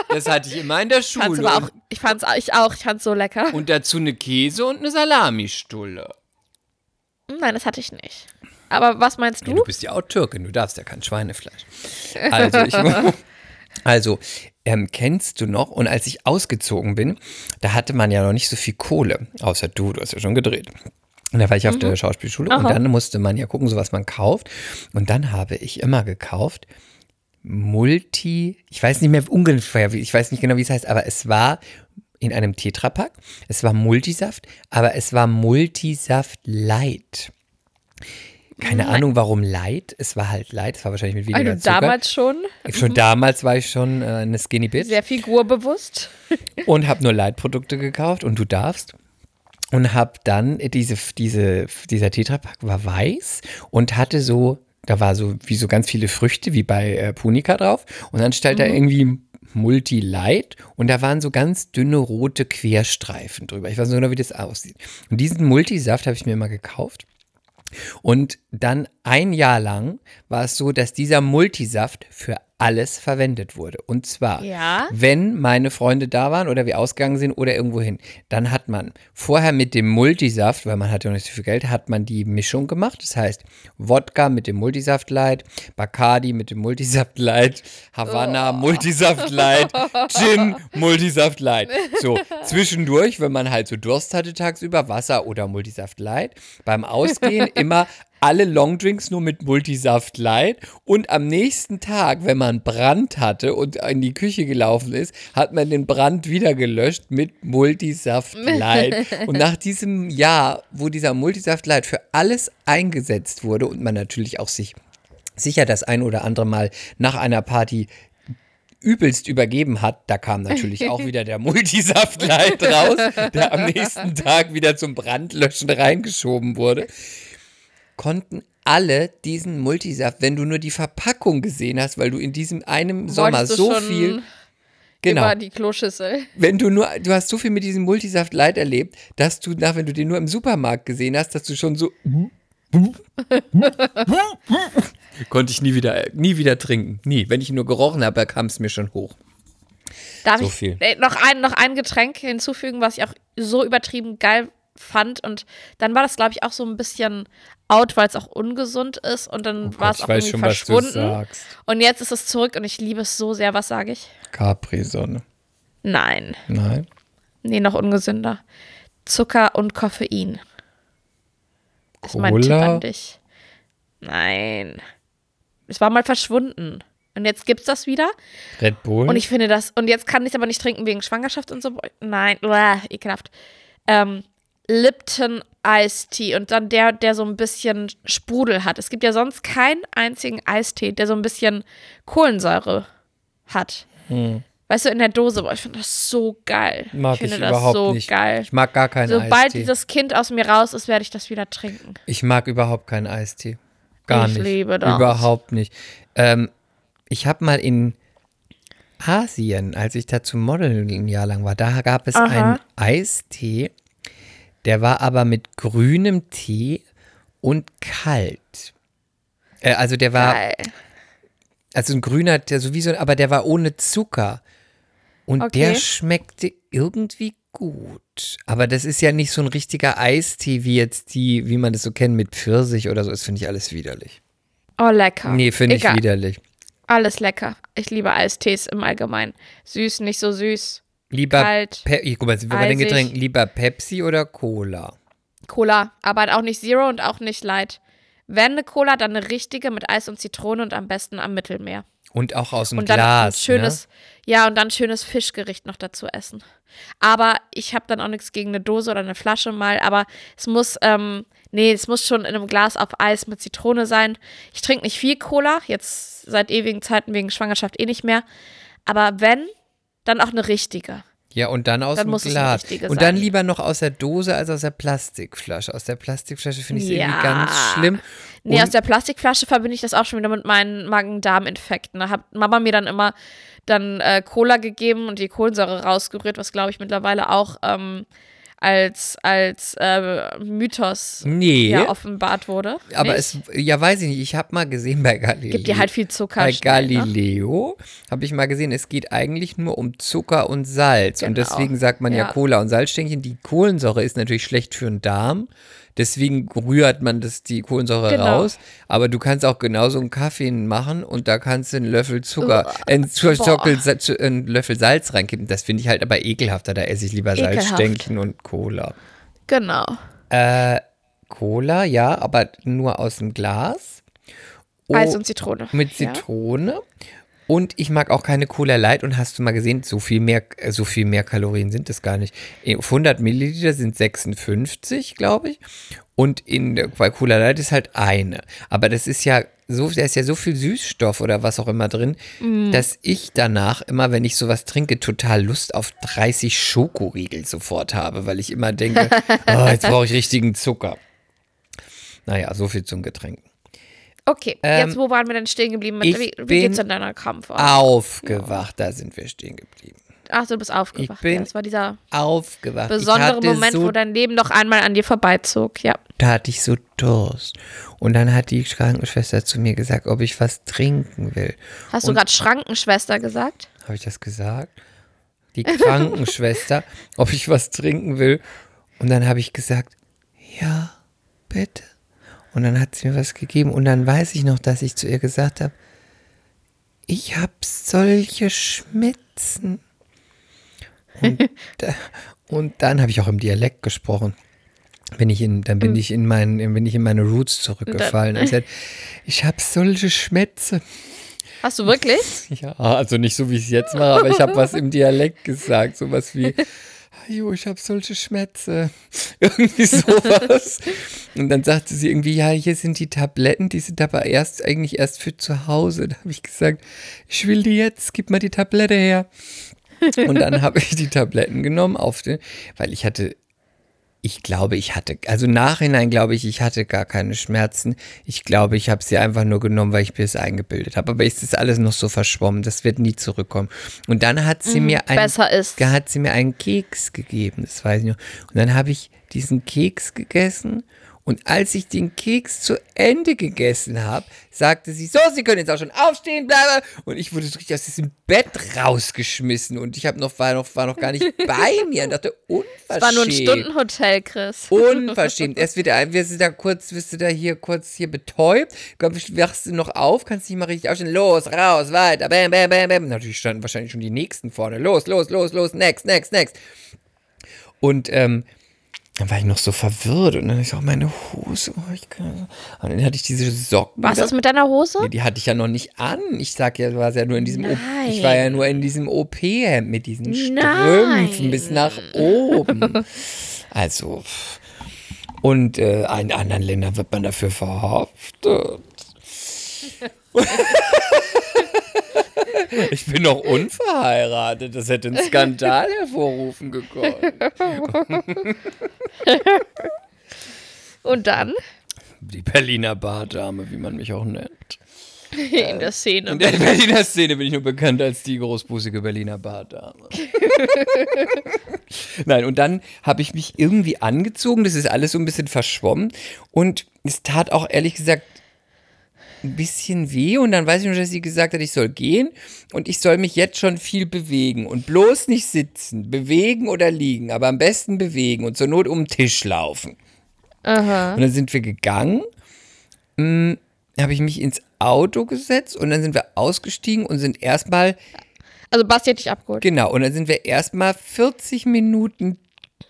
das hatte ich immer in der fand's Schule. aber auch, ich fand's ich auch, ich fand's so lecker. und dazu eine Käse und eine Salamistulle. Nein, das hatte ich nicht. Aber was meinst Ja, du? du bist ja auch Türkin, du darfst ja kein Schweinefleisch. Also, ich, also ähm, kennst du noch? Und als ich ausgezogen bin, da hatte man ja noch nicht so viel Kohle, außer du, du hast ja schon gedreht. Und da war ich auf der Schauspielschule und Aha. dann musste man ja gucken, so was man kauft. Und dann habe ich immer gekauft Multi, ich weiß nicht mehr ungefähr, ich weiß nicht genau, wie es heißt, aber es war in einem Tetrapack. Es war Multisaft, aber es war Multisaft Light. Keine Ahnung, warum Light. Es war halt Light. Es war wahrscheinlich mit weniger Also Zucker. damals schon Schon damals war ich schon äh, eine Skinny Bitch sehr figurbewusst. und habe nur Light-Produkte gekauft und du darfst. Und habe dann diese, diese, dieser Tetrapack war weiß und hatte so, da war so wie so ganz viele Früchte wie bei äh, Punika drauf. Und dann stellt er irgendwie Multi-Light und da waren so ganz dünne rote Querstreifen drüber. Ich weiß nur noch, wie das aussieht. Und diesen Multisaft habe ich mir immer gekauft. Und dann ein Jahr lang war es so, dass dieser Multisaft für alles verwendet wurde. Und zwar, Ja. wenn meine Freunde da waren oder wir ausgegangen sind oder irgendwo hin, dann hat man vorher mit dem Multisaft, weil man hatte ja noch nicht so viel Geld, hat man die Mischung gemacht. Das heißt, Wodka mit dem Multisaft Light, Bacardi mit dem Multisaft Light, Havanna Multisaft Light, Gin Multisaft Light. So, zwischendurch, wenn man halt so Durst hatte tagsüber, Wasser oder Multisaft Light. Beim Ausgehen immer alle Longdrinks nur mit Multisaft Light und am nächsten Tag, wenn man Brand hatte und in die Küche gelaufen ist, hat man den Brand wieder gelöscht mit Multisaft Light. und nach diesem Jahr, wo dieser Multisaft Light für alles eingesetzt wurde und man natürlich auch sich sicher das ein oder andere Mal nach einer Party übelst übergeben hat, da kam natürlich auch wieder der Multisaftlight raus, der am nächsten Tag wieder zum Brandlöschen reingeschoben wurde, konnten alle diesen Multisaft, wenn du nur die Verpackung gesehen hast, weil du in diesem einem Sommer so schon viel Genau. Über die Kloschüssel. Wenn du nur, du hast so viel mit diesem Multisaft Light erlebt, dass du nach, wenn du den nur im Supermarkt gesehen hast, dass du schon so. Konnte ich nie wieder, nie wieder trinken. Nie. Wenn ich ihn nur gerochen habe, kam es mir schon hoch. Darf So ich viel. Äh, noch, ein, noch ein Getränk hinzufügen, was ich auch so übertrieben geil fand. Und dann war das, glaube ich, auch so ein bisschen out, weil es auch ungesund ist. Und dann war es auch irgendwie verschwunden. sagst. Und jetzt ist es zurück und ich liebe es so sehr. Was sage ich? Capri-Sonne. Nein. Nein. Nee, noch ungesünder. Zucker und Koffein. Ist mein Tipp Cola? an dich. Nein. Es war mal verschwunden. Und jetzt gibt's das wieder. Red Bull. Und ich finde das, und jetzt kann ich aber nicht trinken wegen Schwangerschaft und so. Nein, uah, ekelhaft. Ähm, Lipton Tea und dann der, der so ein bisschen Sprudel hat. Es gibt ja sonst keinen einzigen Eistee, der so ein bisschen Kohlensäure hat. Weißt du, in der Dose, boah, ich finde das so geil. Hm. mag ich ich, finde das überhaupt so nicht. geil. Ich mag gar keinen Sobald Eistee. dieses Kind aus mir raus ist, werde ich das wieder trinken. Ich mag überhaupt keinen Eistee. Gar Ich nicht. liebe das. Überhaupt nicht. Ähm, ich habe mal in Asien, als ich da zum Modeln ein Jahr lang war, da gab es Aha. einen Eistee, der war aber mit grünem Tee und kalt. Äh, also der war, Geil. also ein grüner, der sowieso, aber der war ohne Zucker. Und Okay. der schmeckte irgendwie gut. Aber das ist ja nicht so ein richtiger Eistee wie jetzt die, wie man das so kennt mit Pfirsich oder so. Das finde ich alles widerlich. Oh, lecker. Nee, finde ich widerlich. Alles lecker. Ich liebe Eistees im Allgemeinen. Süß, nicht so süß. Lieber, Kalt, Pe guck mal, bei den. Getränken. Lieber Pepsi oder Cola? Cola, aber auch nicht Zero und auch nicht Light. Wenn eine Cola, dann eine richtige mit Eis und Zitrone und am besten am Mittelmeer. Und auch aus dem Und dann Glas. ein schönes, ja, und dann ein schönes Fischgericht noch dazu essen. Aber ich habe dann auch nichts gegen eine Dose oder eine Flasche mal, aber es muss, ähm, nee, es muss schon in einem Glas auf Eis mit Zitrone sein. Ich trinke nicht viel Cola, jetzt seit ewigen Zeiten wegen Schwangerschaft eh nicht mehr. Aber wenn, dann auch eine richtige. Ja, und dann aus Dann dem Glas. Und dann lieber noch aus der Dose als aus der Plastikflasche. Aus der Plastikflasche finde ich es Ja. irgendwie ganz schlimm. Nee, Und- aus der Plastikflasche verbinde ich das auch schon wieder mit meinen Magen-Darm-Infekten. Da hat Mama mir dann immer dann äh, Cola gegeben und die Kohlensäure rausgerührt, was glaube ich mittlerweile auch ähm, als, als äh, Mythos Nee. ja, offenbart wurde. Aber Nicht? es, ja, weiß ich nicht. Ich habe mal gesehen bei Galileo. gibt dir halt viel Zucker. Bei schnell, ne? Galileo habe ich mal gesehen, es geht eigentlich nur um Zucker und Salz. Und Genau. deswegen sagt man ja. Ja. Cola und Salzstängchen. Die Kohlensäure ist natürlich schlecht für den Darm. Deswegen rührt man das, die Kohlensäure Genau. raus. Aber du kannst auch genauso einen Kaffee machen und da kannst du einen Löffel Zucker, äh, einen. Zockel- Löffel Salz reinkippen. Das finde ich halt aber ekelhafter. Da esse ich lieber. Salzstängchen und Cola. Genau. Äh, Cola, ja, aber nur aus dem Glas. Eis Oh, und Zitrone. mit Ja. Und ich mag auch keine Cola Light. Und hast du mal gesehen, so viel mehr, äh, so viel mehr Kalorien sind es gar nicht. Auf 100 Milliliter sind 56, glaube ich. Und in der- bei Cola Light ist halt eine. Aber das ist ja so, da ist ja so viel Süßstoff oder was auch immer drin, dass ich danach immer, wenn ich sowas trinke, total Lust auf 30 Schokoriegel sofort habe, weil ich immer denke, oh, jetzt brauche ich richtigen Zucker. Naja, so viel zum Getränk. Okay, Ähm, jetzt wo waren wir denn stehen geblieben? ich Wie, wie geht's in deiner Kampfart? Aufgewacht, da sind wir stehen geblieben. Ach, du bist aufgewacht. Ich bin ja, das war dieser Aufgewacht. besondere Moment, so, wo dein Leben noch einmal an dir vorbeizog. Ja. Da hatte ich so Durst. Und dann hat die Krankenschwester zu mir gesagt, ob ich was trinken will. Hast du gerade Schrankenschwester gesagt? Habe ich das gesagt? Die Krankenschwester, ob ich was trinken will. Und dann habe ich gesagt, ja, bitte. Und dann hat sie mir was gegeben. Und dann weiß ich noch, dass ich zu ihr gesagt habe, ich habe solche Schmerzen. Und, und dann habe ich auch im Dialekt gesprochen. Bin ich in, dann bin Hm. ich in mein, bin ich in meine Roots zurückgefallen. Und gesagt, ich habe solche Schmerzen. Hast du wirklich? Ja, also nicht so, wie ich es jetzt mache, aber ich habe was im Dialekt gesagt. Sowas wie, Jo, ich habe solche Schmerzen. Irgendwie sowas. Und dann sagte sie irgendwie, ja, hier sind die Tabletten, die sind aber erst eigentlich erst für zu Hause. Da habe ich gesagt, ich will die jetzt, gib mal die Tablette her. Und dann habe ich die Tabletten genommen, auf den, weil ich hatte, ich glaube, ich hatte, also nachhinein glaube ich, ich hatte gar keine Schmerzen. Ich glaube, ich habe sie einfach nur genommen, weil ich mir es eingebildet habe. Aber es ist alles noch so verschwommen, das wird nie zurückkommen. Und dann hat sie mir ein, besser ist. hat sie mir einen Keks gegeben, das weiß ich noch. Und dann habe ich diesen Keks gegessen. Und als ich den Keks zu Ende gegessen habe, sagte sie, so, Sie können jetzt auch schon aufstehen, bla. Und ich wurde so richtig aus diesem Bett rausgeschmissen. Und ich hab noch, war, noch, war noch gar nicht bei mir und dachte, unverschämt. Das war nur ein Stundenhotel, Chris. Unverschämt. Erst wird der, wirst du da kurz, wirst du da hier kurz hier betäubt, wachst du noch auf, kannst nicht mal richtig aufstehen. Los, raus, weiter, bam, bam, bam, bam. Natürlich standen wahrscheinlich schon die nächsten vorne. Los, los, los, los, next, next, next. Und ähm, dann war ich noch so verwirrt und dann ist auch meine Hose. Oh, ich kann, und dann hatte ich diese Socken. Was ist mit deiner Hose? Nee, die hatte ich ja noch nicht an. Ich sag ja, du warst ja nur in diesem O- Nein. ich war ja nur in diesem OP-Hemd mit diesen Nein. Strümpfen bis nach oben. Also und äh, in anderen Ländern wird man dafür verhaftet. Ich bin noch unverheiratet. Das hätte einen Skandal hervorrufen gekonnt. Und dann Die Berliner Bardame, wie man mich auch nennt. in der Szene. In der Berliner Szene bin ich nur bekannt als die großbusige Berliner Bardame. Nein, und dann habe ich mich irgendwie angezogen. Das ist alles so ein bisschen verschwommen. Und es tat auch ehrlich gesagt ein bisschen weh. Und dann weiß ich nur, dass sie gesagt hat, ich soll gehen und ich soll mich jetzt schon viel bewegen. Und bloß nicht sitzen, bewegen oder liegen, aber am besten bewegen und zur Not um den Tisch laufen. Aha. Und dann sind wir gegangen. Hm, habe ich mich ins Auto gesetzt und dann sind wir ausgestiegen und sind erstmal, Also Basti hat dich abgeholt. genau, und dann sind wir erstmal 40 Minuten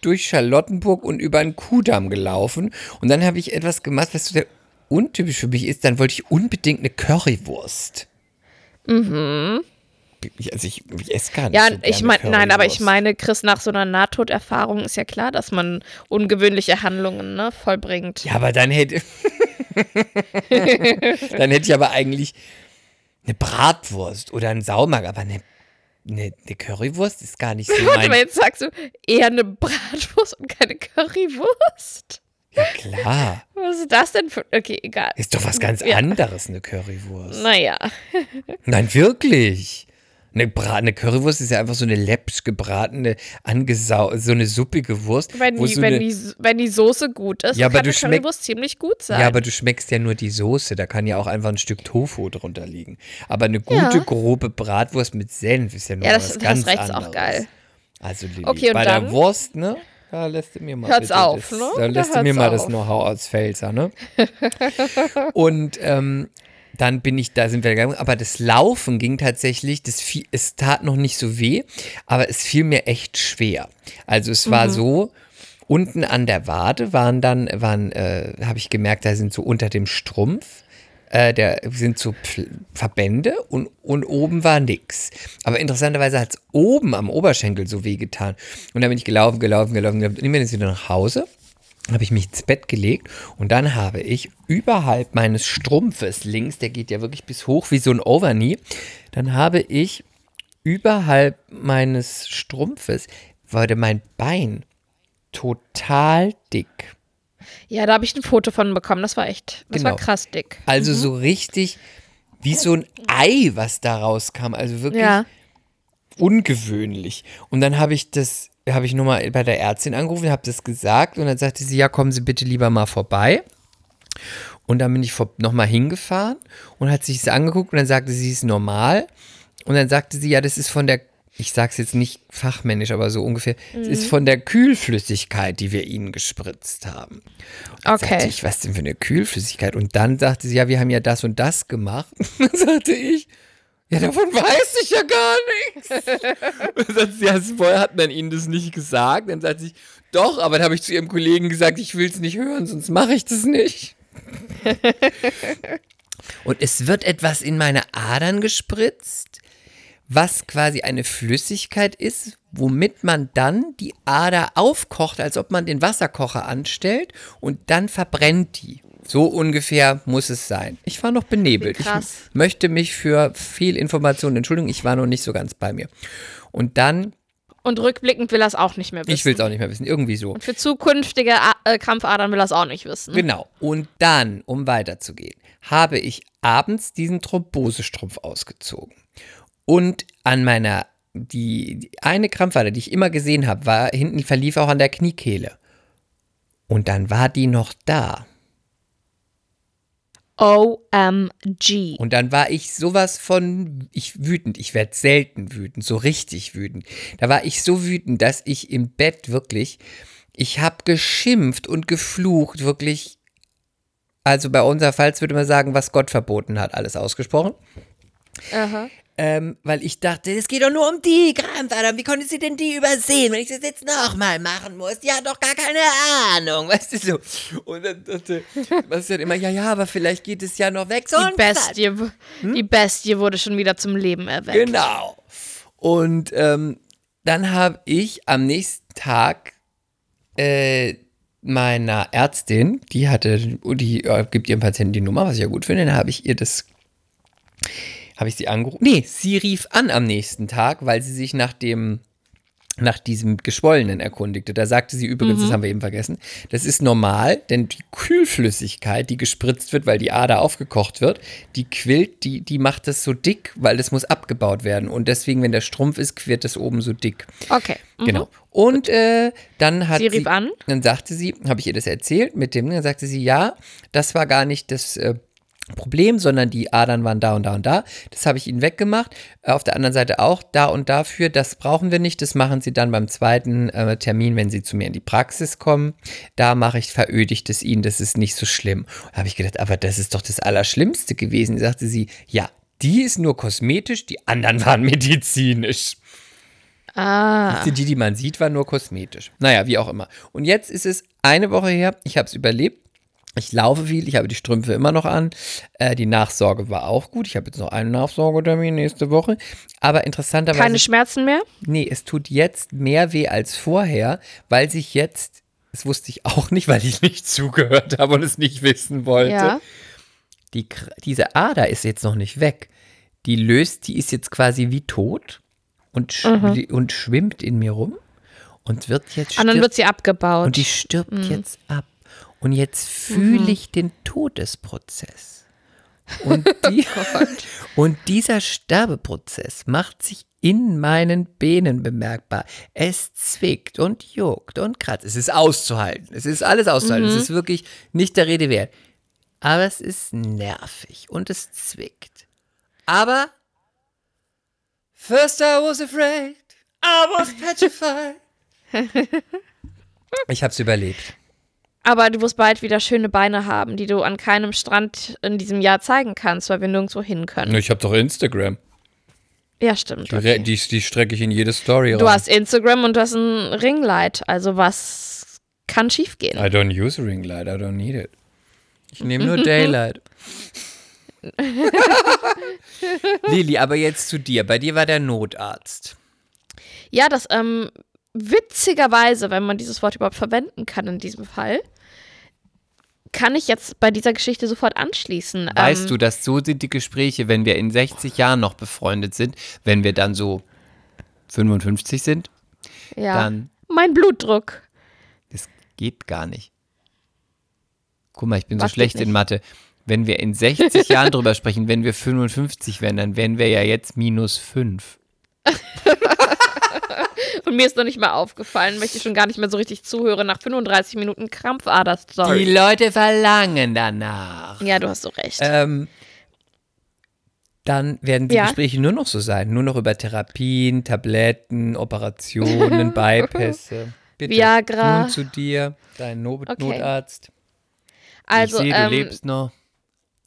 durch Charlottenburg und über den Kudamm gelaufen. Und dann habe ich etwas gemacht, was sehr untypisch für mich ist. Dann wollte ich unbedingt eine Currywurst. Mhm. Also ich, ich esse gar nicht Ja, so ich meine, nein, aber ich meine, Chris, nach so einer Nahtoderfahrung ist ja klar, dass man ungewöhnliche Handlungen ne, vollbringt. Ja, aber dann hätte. dann hätte ich aber eigentlich eine Bratwurst oder einen Saumark, aber eine, eine, eine Currywurst ist gar nicht so Warte mal, jetzt sagst du eher eine Bratwurst und keine Currywurst? Ja, klar. Was ist das denn für. Okay, egal. Ist doch was ganz Ja. anderes, eine Currywurst. Naja. Nein, wirklich. Eine, Bra eine Currywurst ist ja einfach so eine läppsch gebratene, angesau so eine suppige Wurst. Wenn die, so wenn, eine, die, wenn die Soße gut ist, Ja, kann eine schmeck- Currywurst ziemlich gut sein. Ja, aber du schmeckst ja nur die Soße, da kann ja auch einfach ein Stück Tofu drunter liegen. Aber eine gute, Ja. grobe Bratwurst mit Senf ist ja nur Ja, das- was das ganz recht ist auch anderes. geil. Also Lilly, Okay, und bei dann? der Wurst, ne? Da lässt du mir mal Hört's auf, das, ne? Da Da lässt du mir mal das auf. Know-how aus Pfälzer, ne? Und ähm, dann bin ich, da sind wir gegangen, aber das Laufen ging tatsächlich, das fiel, es tat noch nicht so weh, aber es fiel mir echt schwer. Also es Mhm. war so, unten an der Wade waren dann, waren, äh, habe ich gemerkt, da sind so unter dem Strumpf, äh, der sind so Pl- Verbände und, und oben war nix. Aber interessanterweise hat es oben am Oberschenkel so weh getan. Und dann bin ich gelaufen, gelaufen, gelaufen, gelaufen. Bin jetzt wieder nach Hause habe ich mich ins Bett gelegt und dann habe ich überhalb meines Strumpfes links, der geht ja wirklich bis hoch wie so ein Overknee, dann habe ich überhalb meines Strumpfes, wurde mein Bein total dick. Ja, da habe ich ein Foto von bekommen. Das war echt, das war Genau. krass dick. Also so richtig wie so ein Ei, was da rauskam. Also wirklich Ja. ungewöhnlich. Und dann habe ich das, habe ich nur mal bei der Ärztin angerufen, habe das gesagt und dann sagte sie, ja, kommen Sie bitte lieber mal vorbei. Und dann bin ich nochmal hingefahren und hat sich das angeguckt und dann sagte sie, es ist normal. Und dann sagte sie, ja, das ist von der, ich sage es jetzt nicht fachmännisch, aber so ungefähr, es ist von der Kühlflüssigkeit, die wir ihnen gespritzt haben. Sagte Okay. ich, was denn für eine Kühlflüssigkeit? Und dann sagte sie, ja, wir haben ja das und das gemacht. Und dann sagte ich, ja, davon weiß ich ja gar nichts. Und dann sagt sie, ja, vorher hat man ihnen das nicht gesagt. Dann sagt sie, doch, aber dann habe ich zu ihrem Kollegen gesagt, ich will es nicht hören, sonst mache ich das nicht. Und es wird etwas in meine Adern gespritzt, was quasi eine Flüssigkeit ist, womit man dann die Ader aufkocht, als ob man den Wasserkocher anstellt und dann verbrennt die. So ungefähr muss es sein. Ich war noch benebelt. Ich möchte mich für viel Information entschuldigen. Ich war noch nicht so ganz bei mir. Und dann, Und rückblickend will er es auch nicht mehr wissen. ich will es auch nicht mehr wissen, irgendwie so. Und für zukünftige äh, Krampfadern will er es auch nicht wissen. Genau. Und dann, um weiterzugehen, habe ich abends diesen Thrombosestrumpf ausgezogen. Und an meiner, die, die eine Krampfader, die ich immer gesehen habe, war hinten verlief auch an der Kniekehle. Und dann war die noch da. OMG. Und dann war ich sowas von, ich wütend, ich werde selten wütend, so richtig wütend. Da war ich so wütend, dass ich im Bett wirklich, ich habe geschimpft und geflucht, wirklich. Also bei unser Falls würde man sagen, was Gott verboten hat, alles ausgesprochen. Aha. Ähm, weil ich dachte, es geht doch nur um die Krampfader. Wie konnte sie denn die übersehen, wenn ich das jetzt nochmal machen muss? Die hat doch gar keine Ahnung, weißt du so. Und dann dachte, dann immer, ja, ja, aber vielleicht geht es ja noch weg. So Die. Bestie, w- die Bestie wurde schon wieder zum Leben erweckt. Hm? Genau. Und ähm, dann habe ich am nächsten Tag äh, meiner Ärztin, die hatte, die äh, gibt ihrem Patienten die Nummer, was ich ja gut finde, dann habe ich ihr das, habe ich sie angerufen. Nee, sie rief an am nächsten Tag, weil sie sich nach dem nach diesem Geschwollenen erkundigte. Da sagte sie übrigens, das haben wir eben vergessen, das ist normal, denn die Kühlflüssigkeit, die gespritzt wird, weil die Ader aufgekocht wird, die quillt, die, die macht das so dick, weil das muss abgebaut werden. Und deswegen, wenn der Strumpf ist, wird das oben so dick. Okay. Mhm. Genau. Und äh, dann hat Sie rief an? Dann sagte sie, habe ich ihr das erzählt mit dem, dann sagte sie, ja, das war gar nicht das äh, Problem, sondern die Adern waren da und da und da. Das habe ich ihnen weggemacht. Äh, Auf der anderen Seite auch da und dafür. Das brauchen wir nicht. Das machen sie dann beim zweiten äh, Termin, wenn sie zu mir in die Praxis kommen. Da mache ich, veröde ich das ihnen. Das ist nicht so schlimm. Da habe ich gedacht, aber das ist doch das Allerschlimmste gewesen. Sagte sie, ja, die ist nur kosmetisch, die anderen waren medizinisch. Ah. Die, die man sieht, war nur kosmetisch. Naja, wie auch immer. Und jetzt ist es eine Woche her, ich habe es überlebt. Ich laufe viel, ich habe die Strümpfe immer noch an. Äh, die Nachsorge war auch gut. Ich habe jetzt noch einen Nachsorgetermin nächste Woche. Aber interessanterweise. Keine Schmerzen mehr? Nee, es tut jetzt mehr weh als vorher, weil sich jetzt, das wusste ich auch nicht, weil ich nicht zugehört habe und es nicht wissen wollte. Ja. Die, diese Ader ist jetzt noch nicht weg. Die löst, die ist jetzt quasi wie tot und, sch Mhm. und schwimmt in mir rum und wird jetzt Und dann wird sie abgebaut. und die stirbt Mhm. jetzt ab. Und jetzt fühle ich den Todesprozess. Und, die, und dieser Sterbeprozess macht sich in meinen Beinen bemerkbar. Es zwickt und juckt und kratzt. Es ist auszuhalten. Es ist alles auszuhalten. Es ist wirklich nicht der Rede wert. Aber es ist nervig und es zwickt. Aber first I was afraid, I was petrified. Ich hab's überlebt. Aber du wirst bald wieder schöne Beine haben, die du an keinem Strand in diesem Jahr zeigen kannst, weil wir nirgendwo hin können. Ich hab doch Instagram. Ja, stimmt. Die, Okay. die, die strecke ich in jede Story Du rein. hast Instagram und du hast ein Ringlight. Also was kann schiefgehen? I don't use ring light, I don't need it. Ich nehme nur Daylight. Lili, aber jetzt zu dir. Bei dir war der Notarzt. Ja, das ähm, witzigerweise, wenn man dieses Wort überhaupt verwenden kann in diesem Fall, kann ich jetzt bei dieser Geschichte sofort anschließen. Weißt ähm, du, dass so sind die Gespräche, wenn wir in 60 Jahren noch befreundet sind, wenn wir dann so 55 sind, ja. dann Mein Blutdruck. das geht gar nicht. Guck mal, ich bin so Was geht schlecht in? Mathe. Wenn wir in 60 Jahren drüber sprechen, wenn wir 55 wären, dann wären wir ja jetzt minus 5. Und mir ist noch nicht mal aufgefallen, weil ich schon gar nicht mehr so richtig zuhöre nach 35 Minuten Krampfader-Story. Die Leute verlangen danach. Ja, du hast so recht. Ähm, dann werden die Ja. Gespräche nur noch so sein. Nur noch über Therapien, Tabletten, Operationen, Bypässe. Bitte, Viagra. nun zu dir, dein no Okay. Notarzt. also, ich sehe, du ähm, lebst noch.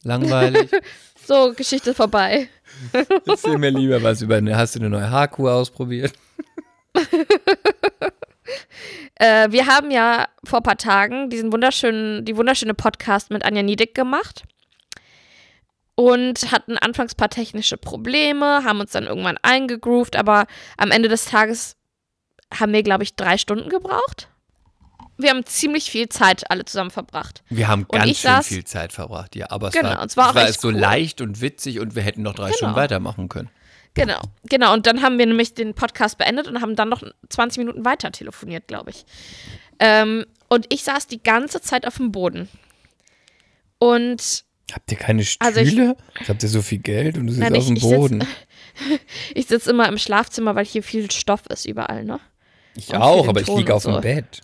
Langweilig. so, Geschichte vorbei. Erzähl mir lieber was über eine. Hast du eine neue Haarkur ausprobiert? Äh, wir haben ja vor ein paar Tagen diesen wunderschönen, die wunderschöne Podcast mit Anja Niedick gemacht. Und hatten anfangs ein paar technische Probleme, haben uns dann irgendwann eingegroovt, aber am Ende des Tages haben wir, glaube ich, drei Stunden gebraucht. Wir haben ziemlich viel Zeit alle zusammen verbracht. Wir haben Und ganz schön saß- viel Zeit verbracht, ja. Aber es Genau, war, es war auch es so cool. leicht und witzig und wir hätten noch drei Genau. Stunden weitermachen können. Genau, genau. Und dann haben wir nämlich den Podcast beendet und haben dann noch 20 Minuten weiter telefoniert, glaube ich. Ähm, und ich saß die ganze Zeit auf dem Boden. Und Habt ihr keine Stühle? Also ich- Habt ihr so viel Geld und du sitzt Nein, auf dem ich sitz- Boden? ich sitze immer im Schlafzimmer, weil hier viel Stoff ist überall, ne? Ich und auch, aber ich liege auf dem so. Bett.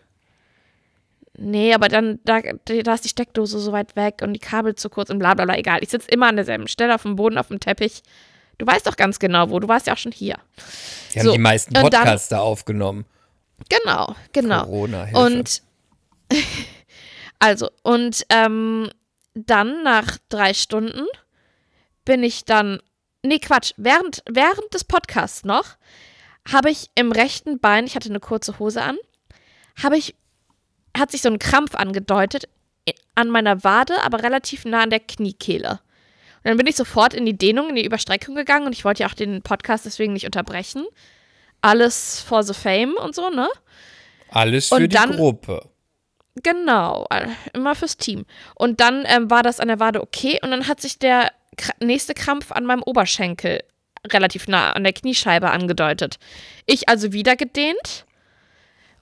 Nee, aber dann, da, da ist die Steckdose so weit weg und die Kabel zu kurz und bla bla bla, egal. Ich sitze immer an derselben Stelle auf dem Boden, auf dem Teppich. Du weißt doch ganz genau wo, du warst ja auch schon hier. Die haben So, die meisten dann- Podcasts da aufgenommen. Genau, genau. Corona, Hilfe. Und also, und ähm, dann nach drei Stunden bin ich dann. Nee, Quatsch. Während, während des Podcasts noch habe ich im rechten Bein, ich hatte eine kurze Hose an, habe ich, hat sich so ein Krampf angedeutet an meiner Wade, aber relativ nah an der Kniekehle. Und dann bin ich sofort in die Dehnung, in die Überstreckung gegangen und ich wollte ja auch den Podcast deswegen nicht unterbrechen. Alles for the fame und so, ne? Alles für und die dann- Gruppe. Genau, immer fürs Team. Und dann ähm, war das an der Wade okay und dann hat sich der nächste Krampf an meinem Oberschenkel relativ nah an der Kniescheibe angedeutet. Ich also wieder gedehnt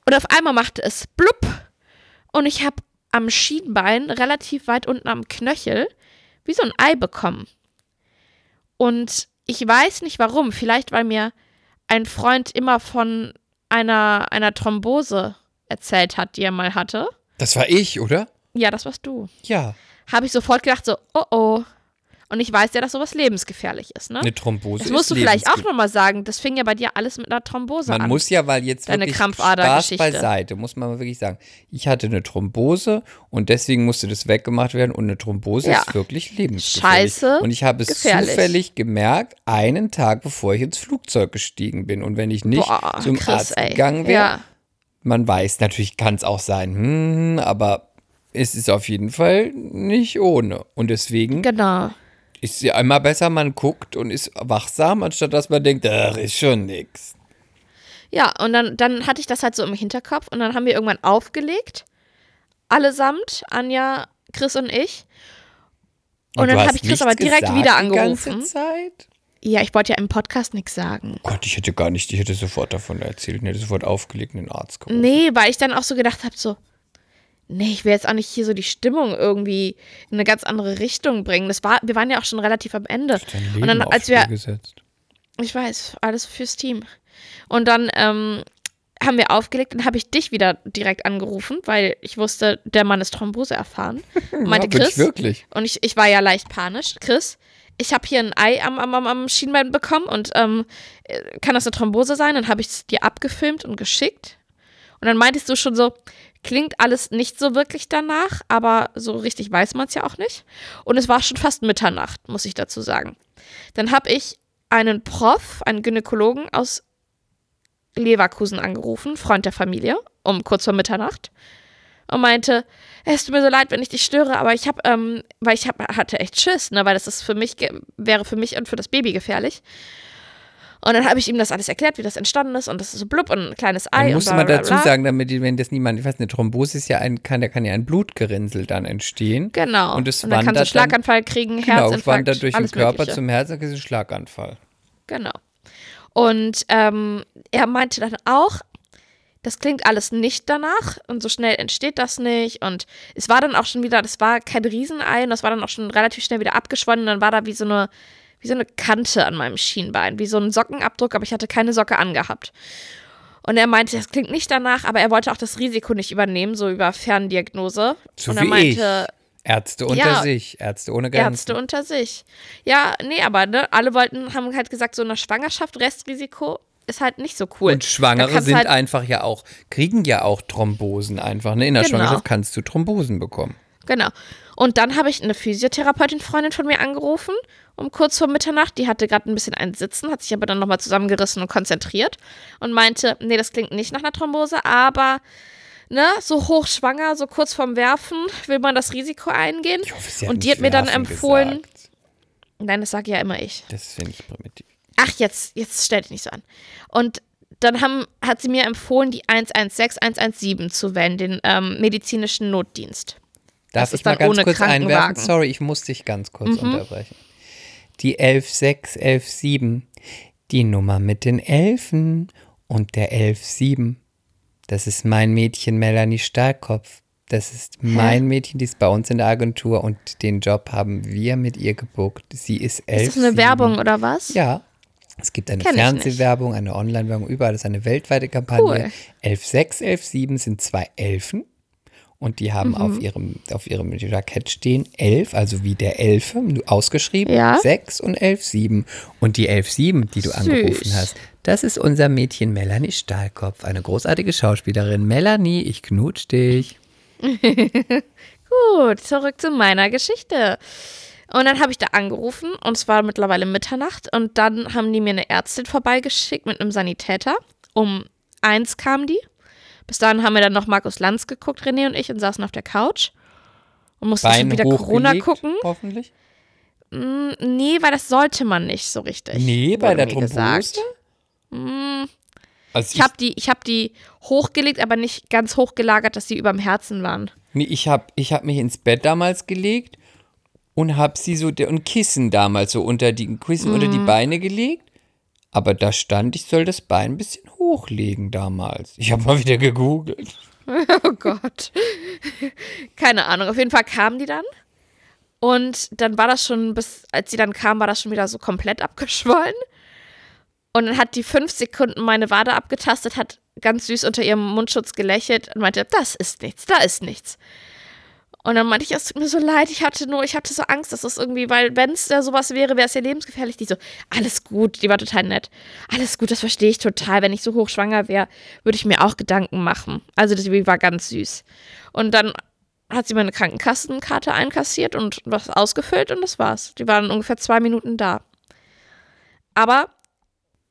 und auf einmal machte es blub und ich habe am Schienbein relativ weit unten am Knöchel wie so ein Ei bekommen. Und ich weiß nicht warum, vielleicht weil mir ein Freund immer von einer, einer Thrombose erzählt hat, die er mal hatte. Das war ich, oder? Ja, das warst du. Ja. Habe ich sofort gedacht, so, oh oh. Und ich weiß ja, dass sowas lebensgefährlich ist, ne? Eine Thrombose Das musst du vielleicht auch nochmal sagen. Das fing ja bei dir alles mit einer Thrombose Man an. muss ja, weil jetzt Deine wirklich Spaß beiseite, muss man wirklich sagen. Ich hatte eine Thrombose und deswegen musste das weggemacht werden und eine Thrombose Ja. ist wirklich lebensgefährlich. Scheiße, Und ich habe es gefährlich. zufällig gemerkt, einen Tag bevor ich ins Flugzeug gestiegen bin. Und wenn ich nicht Boah, zum Chris, Arzt ey. gegangen wäre, Ja. man weiß, natürlich kann es auch sein, hm, aber es ist auf jeden Fall nicht ohne. Und deswegen Genau. Ist ja immer besser, man guckt und ist wachsam, anstatt dass man denkt, ach, ist schon nix. Ja, und dann, dann hatte ich das halt so im Hinterkopf und dann haben wir irgendwann aufgelegt. Allesamt, Anja, Chris und ich. Und, du dann habe ich Chris aber direkt wieder angerufen. Zeit? Ja, ich wollte ja im Podcast nichts sagen. Gott, ich hätte gar nicht, ich hätte sofort davon erzählt und hätte sofort aufgelegt und den Arzt gerufen. Nee, weil ich dann auch so gedacht habe, so, nee, ich will jetzt auch nicht hier so die Stimmung irgendwie in eine ganz andere Richtung bringen. Das war, wir waren ja auch schon relativ am Ende. Und dann, als wir, gesetzt. ich weiß, alles fürs Team. Und dann ähm, haben wir aufgelegt und habe ich dich wieder direkt angerufen, weil ich wusste, der Mann ist Thrombose erfahren. Und meinte ja, Chris, wirklich. und ich, ich war ja leicht panisch. Chris, ich habe hier ein Ei am, am, am- am Schienbein bekommen und ähm, äh, kann das eine Thrombose sein? Dann habe ich es dir abgefilmt und geschickt. Und Und dann meintest du schon so, klingt alles nicht so wirklich danach, aber so richtig weiß man es ja auch nicht. Und es war schon fast Mitternacht, muss ich dazu sagen. Dann habe ich einen Prof, einen Gynäkologen aus Leverkusen angerufen, Freund der Familie, um kurz vor Mitternacht und meinte, es tut mir so leid, wenn ich dich störe, aber ich habe, ähm, weil ich hab, hatte echt Schiss, ne, weil das ist für mich, wäre für mich und für das Baby gefährlich. Und dann habe ich ihm das alles erklärt, wie das entstanden ist und das ist so blub und ein kleines Ei. Man muss und bla, bla, dazu sagen, damit, wenn das niemand, ich weiß, eine Thrombose ist ja ein, kann, da kann ja ein Blutgerinnsel dann entstehen. Genau. Und es dann kannst du Schlaganfall kriegen, dann, genau, Herzinfarkt, wandert durch den Körper Mögliche. zum Herz, dann ist es ein Schlaganfall. Genau. Und ähm, er meinte dann auch, das klingt alles nicht danach und so schnell entsteht das nicht. Und es war dann auch schon wieder, das war kein Riesenei und das war dann auch schon relativ schnell wieder abgeschwollen. Und dann war da wie so eine, wie so eine Kante an meinem Schienbein, wie so ein Sockenabdruck, aber ich hatte keine Socke angehabt. Und er meinte, das klingt nicht danach, aber er wollte auch das Risiko nicht übernehmen, so über Ferndiagnose. So und er wie meinte, Ärzte unter Ja. sich, Ärzte ohne Grenzen. Ärzte unter sich. Ja, nee, aber ne, alle wollten, haben halt gesagt, so eine Schwangerschaft, Restrisiko ist halt nicht so cool. Und Schwangere sind halt, einfach ja auch, kriegen ja auch Thrombosen einfach. Ne? In der Genau. Schwangerschaft kannst du Thrombosen bekommen. Genau. Und dann habe ich eine Physiotherapeutin, Freundin von mir angerufen, um kurz vor Mitternacht. Die hatte gerade ein bisschen ein Sitzen, hat sich aber dann nochmal zusammengerissen und konzentriert und meinte, nee, das klingt nicht nach einer Thrombose, aber ne, so hochschwanger, so kurz vorm Werfen, will man das Risiko eingehen. Ich hoffe, sie und die nicht hat mir dann empfohlen, Gesagt. nein, das sage ja immer ich. Das finde ich primitiv. Ach, jetzt, jetzt stell dich nicht so an. Und dann haben, hat sie mir empfohlen, die 116, 117 zu wählen, den ähm, medizinischen Notdienst. Darf ist ich mal ganz kurz einwerfen? Sorry, ich muss dich ganz kurz Mhm. unterbrechen. Die 116, 117, die Nummer mit den Elfen und der 117, das ist mein Mädchen Melanie Stahlkopf. Das ist mein Mädchen, die ist bei uns in der Agentur und den Job haben wir mit ihr gebucht. Sie ist 11. Ist das eine Werbung oder was? Ja. Es gibt eine Kenn Fernsehwerbung, eine Online-Werbung, überall. Das ist eine weltweite Kampagne. Cool. 11.6, 11.7 sind zwei Elfen. Und die haben Mhm. auf, ihrem, auf ihrem Jackett stehen 11, also wie der Elfe, ausgeschrieben, Ja. 6 und 11.7. Und die 11.7, die du Süß. angerufen hast, das ist unser Mädchen Melanie Stahlkopf, eine großartige Schauspielerin. Melanie, ich knutsch dich. Gut, zurück zu meiner Geschichte. Und dann habe ich da angerufen und es war mittlerweile Mitternacht und dann haben die mir eine Ärztin vorbeigeschickt mit einem Sanitäter. Um eins kam die. Bis dahin haben wir dann noch Markus Lanz geguckt, René und ich, und saßen auf der Couch und mussten schon Bein wieder Corona gucken. hoffentlich. Mm, nee, weil das sollte man nicht so richtig. Nee, bei der Thrombose? gesagt. Mm, Also Ich habe die, ich hab die hochgelegt, aber nicht ganz hochgelagert, dass sie überm Herzen waren. Nee, ich habe ich hab mich ins Bett damals gelegt und habe sie so und Kissen damals so unter die Kissen unter Mhm. die Beine gelegt. Aber da stand, ich soll das Bein ein bisschen hochlegen damals. Ich habe mal wieder gegoogelt. Oh Gott. Keine Ahnung. Auf jeden Fall kamen die dann. Und dann war das schon, bis als sie dann kam, war das schon wieder so komplett abgeschwollen. Und dann hat die fünf Sekunden meine Wade abgetastet, hat ganz süß unter ihrem Mundschutz gelächelt und meinte, das ist nichts, da ist nichts. Und dann meinte ich, es tut mir so leid, ich hatte nur, ich hatte so Angst, dass das irgendwie, weil wenn es da sowas wäre, wäre es ja lebensgefährlich. Die so, alles gut, die war total nett. Alles gut, das verstehe ich total. Wenn ich so hochschwanger wäre, würde ich mir auch Gedanken machen. Also das war ganz süß. Und dann hat sie meine Krankenkassenkarte einkassiert und was ausgefüllt und das war's. Die waren ungefähr zwei Minuten da. Aber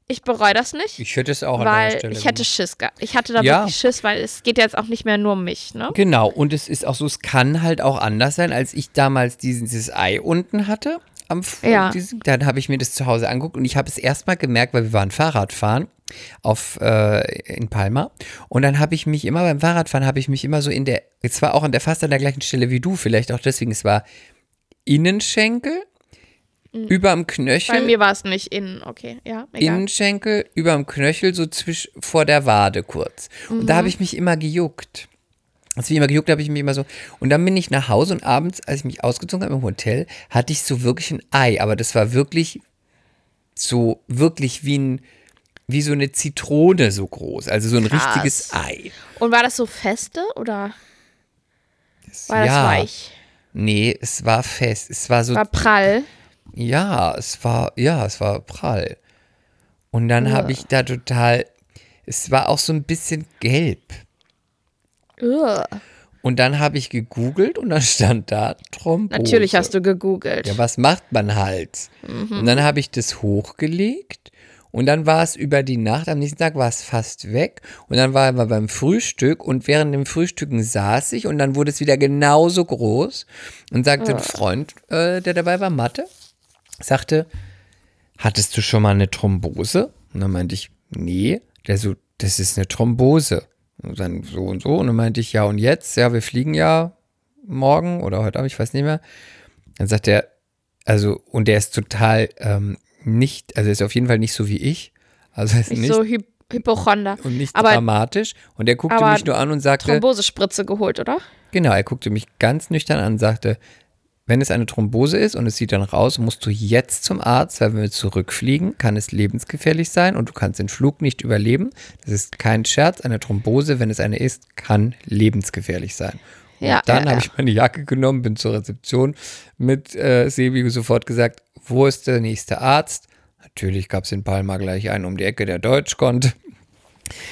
ich bereue das nicht. Ich hätte es auch an der weil Stelle ich hätte. Schiss. ge- Ich hatte da Ja. wirklich Schiss, weil es geht jetzt auch nicht mehr nur um mich, ne? Genau, und es ist auch so, es kann halt auch anders sein, als ich damals diesen, dieses Ei unten hatte. Am, Ja. diesen, dann habe ich mir das zu Hause angeguckt und ich habe es erstmal gemerkt, weil wir waren Fahrradfahren auf, äh, in Palma. Und dann habe ich mich immer beim Fahrradfahren, habe ich mich immer so in der, es war auch an der fast an der gleichen Stelle wie du, vielleicht auch deswegen, es war Innenschenkel, überm Knöchel. Mhm. Bei mir war es nicht innen, okay, ja, egal. Innenschenkel überm Knöchel, so zwisch, vor der Wade kurz. Und Mhm. da habe ich mich immer gejuckt. Als ich immer gejuckt habe, ich mich immer so. Und dann bin ich nach Hause und abends, als ich mich ausgezogen habe im Hotel, hatte ich so wirklich ein Ei. Aber das war wirklich so, wirklich wie ein, wie so eine Zitrone so groß. Also so ein Krass. richtiges Ei. Und war das so feste oder war das ja. weich? Nee, es war fest. Es war so War prall? Ja, es war, ja, es war prall. Und dann habe ich da total, es war auch so ein bisschen gelb. Ugh. Und dann habe ich gegoogelt und dann stand da Thrombose. Natürlich hast du gegoogelt. Ja, was macht man halt? Und dann habe ich das hochgelegt und dann war es über die Nacht, am nächsten Tag war es fast weg und dann war er beim Frühstück und während dem Frühstücken saß ich und dann wurde es wieder genauso groß und sagte ein Freund, äh, der dabei war, Mathe, sagte, hattest du schon mal eine Thrombose? Und dann meinte ich, nee. Der so, das ist eine Thrombose. Und dann so und so. Und dann meinte ich, ja und jetzt? Ja, wir fliegen ja morgen oder heute Abend, ich weiß nicht mehr. Dann sagt er, also, und der ist total ähm, nicht, also er ist auf jeden Fall nicht so wie ich. Also ist nicht, nicht, so Hy Hypochonder. und nicht aber dramatisch. Und er guckte mich nur an und sagte, Thrombosespritze geholt, oder? Genau, er guckte mich ganz nüchtern an und sagte, wenn es eine Thrombose ist und es sieht danach aus, musst du jetzt zum Arzt, weil wenn wir zurückfliegen, kann es lebensgefährlich sein und du kannst den Flug nicht überleben. Das ist kein Scherz. Eine Thrombose, wenn es eine ist, kann lebensgefährlich sein. Und Ja, dann ja, habe ja. ich meine Jacke genommen, bin zur Rezeption mit äh, Sebi sofort gesagt, wo ist der nächste Arzt? Natürlich gab es in Palma gleich einen um die Ecke, der Deutsch konnte.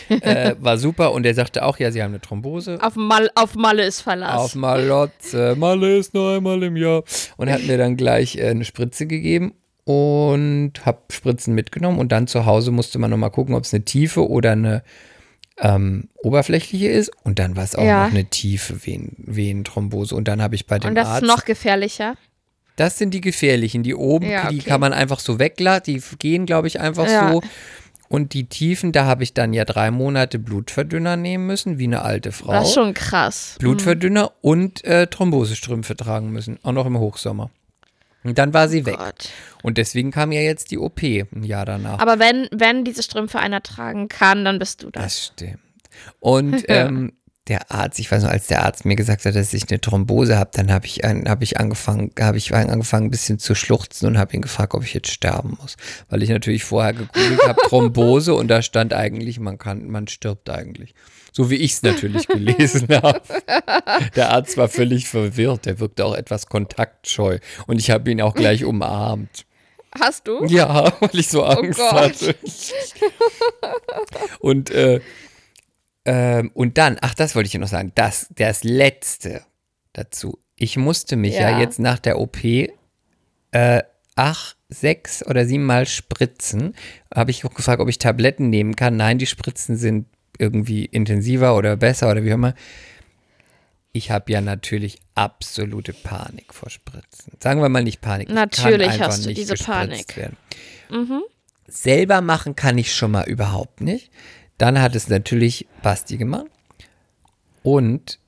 Äh, war super und er sagte auch, ja, sie haben eine Thrombose. Auf, Mal, auf Malle ist Verlass. Auf Malotze. Malle ist nur einmal im Jahr. Und er hat mir dann gleich äh, eine Spritze gegeben und habe Spritzen mitgenommen. Und dann zu Hause musste man nochmal gucken, ob es eine tiefe oder eine ähm, oberflächliche ist. Und dann war es auch Ja. noch eine tiefe Ven Venenthrombose. Und dann habe ich bei dem Und das Arzt. ist noch gefährlicher. das sind die gefährlichen. Die oben, Ja, die okay. kann man einfach so weglassen. Die gehen, glaube ich, einfach Ja. so. Und die Tiefen, da habe ich dann ja drei Monate Blutverdünner nehmen müssen, wie eine alte Frau. Das ist schon krass. Blutverdünner und äh, Thrombosestrümpfe tragen müssen, auch noch im Hochsommer. Und dann war sie weg. Gott. Und deswegen kam ja jetzt die OP ein Jahr danach. Aber wenn, wenn diese Strümpfe einer tragen kann, dann bist du das. das stimmt. Und ähm, der Arzt, ich weiß noch, als der Arzt mir gesagt hat, dass ich eine Thrombose habe, dann habe ich, ein- hab ich angefangen, habe ich angefangen, ein bisschen zu schluchzen und habe ihn gefragt, ob ich jetzt sterben muss. Weil ich natürlich vorher gegoogelt habe, Thrombose und da stand eigentlich, man kann, man stirbt eigentlich. So wie ich es natürlich gelesen habe. Der Arzt war völlig verwirrt, der wirkte auch etwas kontaktscheu. Und ich habe ihn auch gleich umarmt. Hast du? Ja, weil ich so Angst Gott. hatte. Und, äh, ähm, und dann, ach, das wollte ich noch sagen, das, das Letzte dazu. Ich musste mich ja, Ja. jetzt nach der OP äh, ach, sechs oder sieben Mal spritzen. Habe ich auch gefragt, ob ich Tabletten nehmen kann. Nein, die Spritzen sind irgendwie intensiver oder besser oder wie auch immer. Ich habe ja natürlich absolute Panik vor Spritzen. Sagen wir mal nicht Panik. ich Natürlich hast du nicht diese Panik. Werden. Selber machen kann ich schon mal überhaupt nicht. Dann hat es natürlich Basti gemacht. Und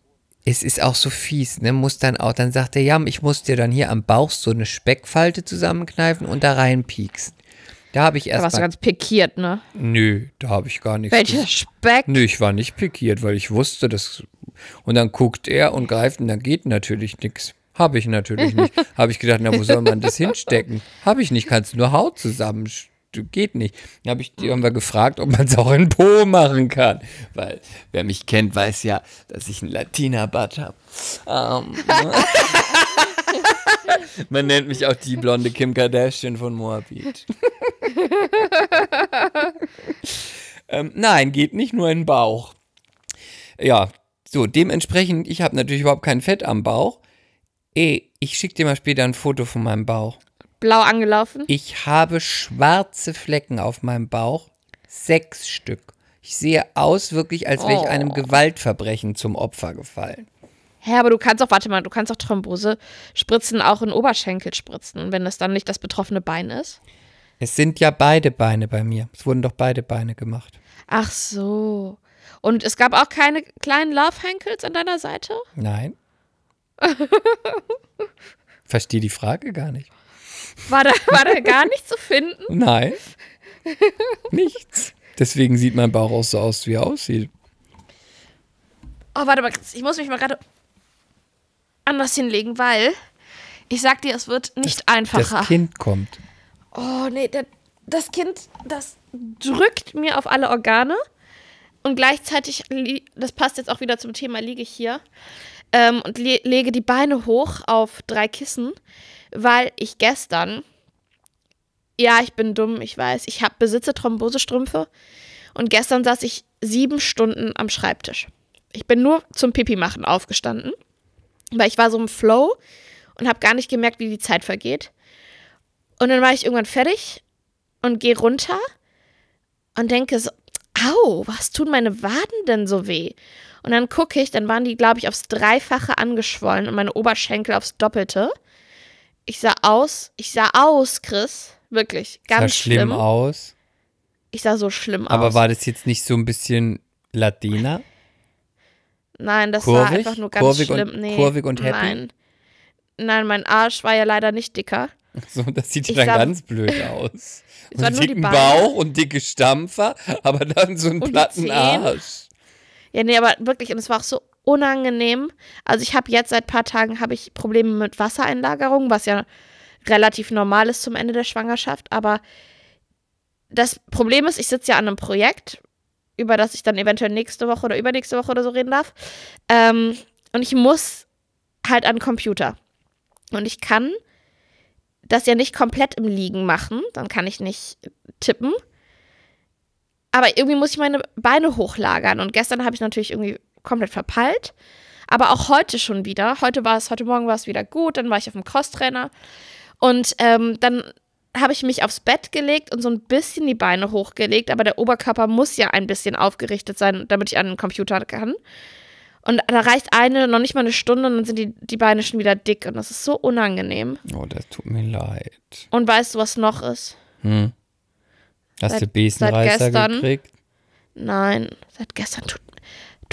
es ist auch so fies, ne? Muss dann auch, dann sagt er, ja, ich muss dir dann hier am Bauch so eine Speckfalte zusammenkneifen und da reinpieksen. Da habe ich Da erst warst du mal, ganz pikiert, ne? nö, da habe ich gar nichts Welcher. Speck? Nö, ich war nicht pikiert, weil ich wusste, dass. Und dann guckt er und greift und dann geht natürlich nichts. Habe ich natürlich nicht. Habe ich gedacht, na, wo soll man das hinstecken? Habe ich nicht, kannst du nur Haut zusammen. Geht nicht. Dann habe ich die haben wir gefragt, ob man es auch in Po machen kann. Weil wer mich kennt, weiß ja, dass ich einen Latina-Butt habe. Ähm, ne? man nennt mich auch die blonde Kim Kardashian von Moabit. ähm, nein, geht nicht nur in den Bauch. Ja, so, dementsprechend, ich habe natürlich überhaupt kein Fett am Bauch. Ey, ich schicke dir mal später ein Foto von meinem Bauch. Blau angelaufen? Ich habe schwarze Flecken auf meinem Bauch. Sechs Stück. Ich sehe aus wirklich, als wäre ich Oh. einem Gewaltverbrechen zum Opfer gefallen. Hä, aber du kannst auch, warte mal, du kannst auch Thrombose spritzen, auch in Oberschenkel spritzen. Wenn das dann nicht das betroffene Bein ist? Es sind ja beide Beine bei mir. Es wurden doch beide Beine gemacht. Ach so. Und es gab auch keine kleinen Love Hankels an deiner Seite? Nein. Verstehe die Frage gar nicht. War da, war da gar nicht zu finden? Nein. Nichts. Deswegen sieht mein Bauch auch so aus, wie er aussieht. Oh, warte mal, ich muss mich mal gerade anders hinlegen, weil ich sag dir, es wird nicht einfacher. Das Kind kommt. Oh, nee, der, das Kind, das drückt mir auf alle Organe. Und gleichzeitig, das passt jetzt auch wieder zum Thema, liege ich hier ähm, und le lege die Beine hoch auf drei Kissen, weil ich gestern, ja, ich bin dumm, ich weiß, ich hab, besitze Thrombosestrümpfe und gestern saß ich sieben Stunden am Schreibtisch. Ich bin nur zum Pipi machen aufgestanden, weil ich war so im Flow und habe gar nicht gemerkt, wie die Zeit vergeht. Und dann war ich irgendwann fertig und gehe runter und denke so, au, was tun meine Waden denn so weh? Und dann gucke ich, dann waren die, glaube ich, aufs Dreifache angeschwollen und meine Oberschenkel aufs Doppelte. Ich sah aus, ich sah aus, Chris, wirklich, ganz Sah schlimm, schlimm. aus. Ich sah so schlimm Aber aus. war das jetzt nicht so ein bisschen Latina? Nein, das war Kurvig? einfach nur ganz Kurvig und- schlimm. nee, kurvig und happy? Nein. Nein, mein Arsch war ja leider nicht dicker. So, das sieht ja dann sah- ganz blöd aus. Es Und nur die dicken. Bauch und dicke Stampfer, aber dann so einen Und platten. Arsch. Ja, nee, aber wirklich, und es war auch so unangenehm. Also ich habe jetzt seit ein paar Tagen habe ich Probleme mit Wassereinlagerung, was ja relativ normal ist zum Ende der Schwangerschaft. Aber das Problem ist, ich sitze ja an einem Projekt, über das ich dann eventuell nächste Woche oder übernächste Woche oder so reden darf. Ähm, und ich muss halt an den Computer. Und ich kann das ja nicht komplett im Liegen machen. Dann kann ich nicht tippen. Aber irgendwie muss ich meine Beine hochlagern. Und gestern habe ich natürlich irgendwie komplett verpeilt. Aber auch heute schon wieder. Heute war es, heute Morgen war es wieder gut. Dann war ich auf dem Crosstrainer. Und ähm, dann habe ich mich aufs Bett gelegt und so ein bisschen die Beine hochgelegt. Aber der Oberkörper muss ja ein bisschen aufgerichtet sein, damit ich an den Computer kann. Und da reicht eine, noch nicht mal eine Stunde und dann sind die, die Beine schon wieder dick. Und das ist so unangenehm. Oh, das tut mir leid. Und weißt du, was noch ist? Hm. Hast Seit- du Besenreißer gekriegt? Nein, seit gestern tut,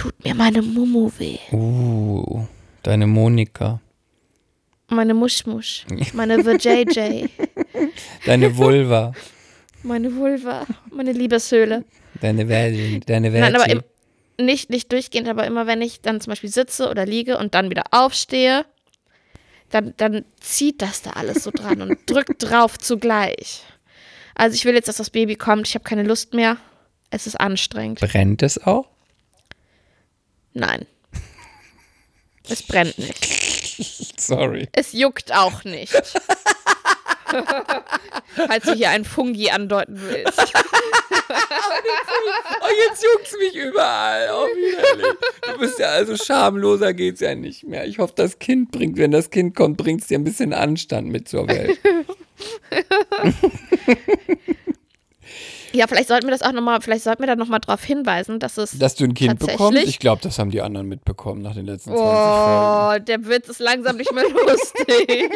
tut mir meine Mumu weh. Uh, deine Monika. Meine Muschmusch. Meine VJJ. Deine Vulva. meine Vulva. Meine Liebeshöhle. deine Vagin. Deine Nein, aber Vagin. im, nicht, nicht durchgehend, aber immer wenn ich dann zum Beispiel sitze oder liege und dann wieder aufstehe, dann, dann zieht das da alles so dran und drückt drauf zugleich. Also ich will jetzt, dass das Baby kommt. Ich habe keine Lust mehr. Es ist anstrengend. Brennt es auch? Nein. Es brennt nicht. Sorry. Es juckt auch nicht. Falls du hier einen Fungi andeuten willst. Oh, jetzt juckt's mich überall. Oh, widerlich. Du bist ja also schamloser geht's ja nicht mehr. Ich hoffe, das Kind bringt, wenn das Kind kommt, bringt's dir ein bisschen Anstand mit zur Welt. Ja, vielleicht sollten wir das auch nochmal, vielleicht sollten wir da nochmal drauf hinweisen, dass es. Dass du ein Kind bekommst? Ich glaube, das haben die anderen mitbekommen nach den letzten 20 Folgen. Oh, der Witz ist langsam nicht mehr lustig.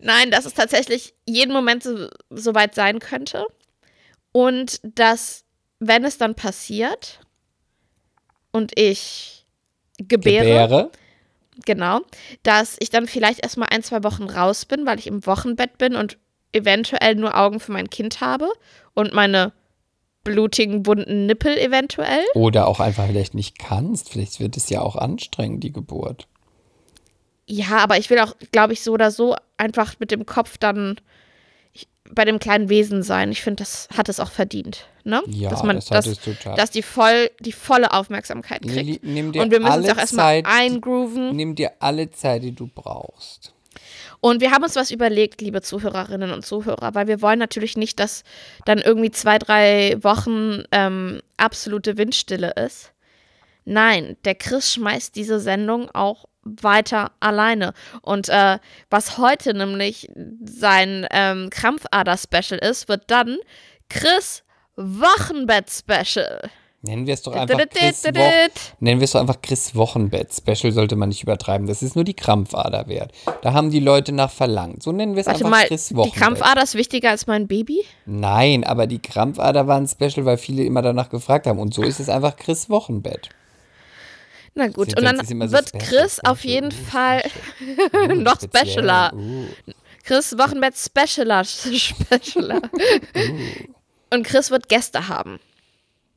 Nein, dass es tatsächlich jeden Moment so, so weit sein könnte. Und dass, wenn es dann passiert und ich gebäre, Gebäre. genau, dass ich dann vielleicht erstmal ein, zwei Wochen raus bin, weil ich im Wochenbett bin und eventuell nur Augen für mein Kind habe und meine blutigen, wunden Nippel eventuell. Oder auch einfach vielleicht nicht kannst. Vielleicht wird es ja auch anstrengend, die Geburt. Ja, aber ich will auch, glaube ich, so oder so einfach mit dem Kopf dann bei dem kleinen Wesen sein. Ich finde, das hat es auch verdient. Ne? Ja, dass man, das hat dass, es total. dass die, voll, die volle Aufmerksamkeit kriegt. Nimm dir Und wir müssen alle auch erstmal eingrooven. Nimm dir alle Zeit, die du brauchst. Und wir haben uns was überlegt, liebe Zuhörerinnen und Zuhörer, weil wir wollen natürlich nicht, dass dann irgendwie zwei, drei Wochen ähm, absolute Windstille ist. Nein, der Chris schmeißt diese Sendung auch weiter alleine. Und äh, was heute nämlich sein ähm, Krampfader-Special ist, wird dann Chris Wochenbett-Special. Nennen wir es doch einfach Chris, Nennen wir es doch einfach Chris Wochenbett. Special sollte man nicht übertreiben. Das ist nur die Krampfader wert. Da haben die Leute nach verlangt. So nennen wir es Warte einfach mal, Chris die Wochenbett. Krampfader ist wichtiger als mein Baby? Nein, aber die Krampfader waren Special, weil viele immer danach gefragt haben. Und so ist es einfach Chris Wochenbett. Na gut, und dann so wird special, Chris special, auf jeden uh, Fall Uh, noch specialer. uh. Chris Wochenbett Specialer. Specialer. Und Chris wird Gäste haben.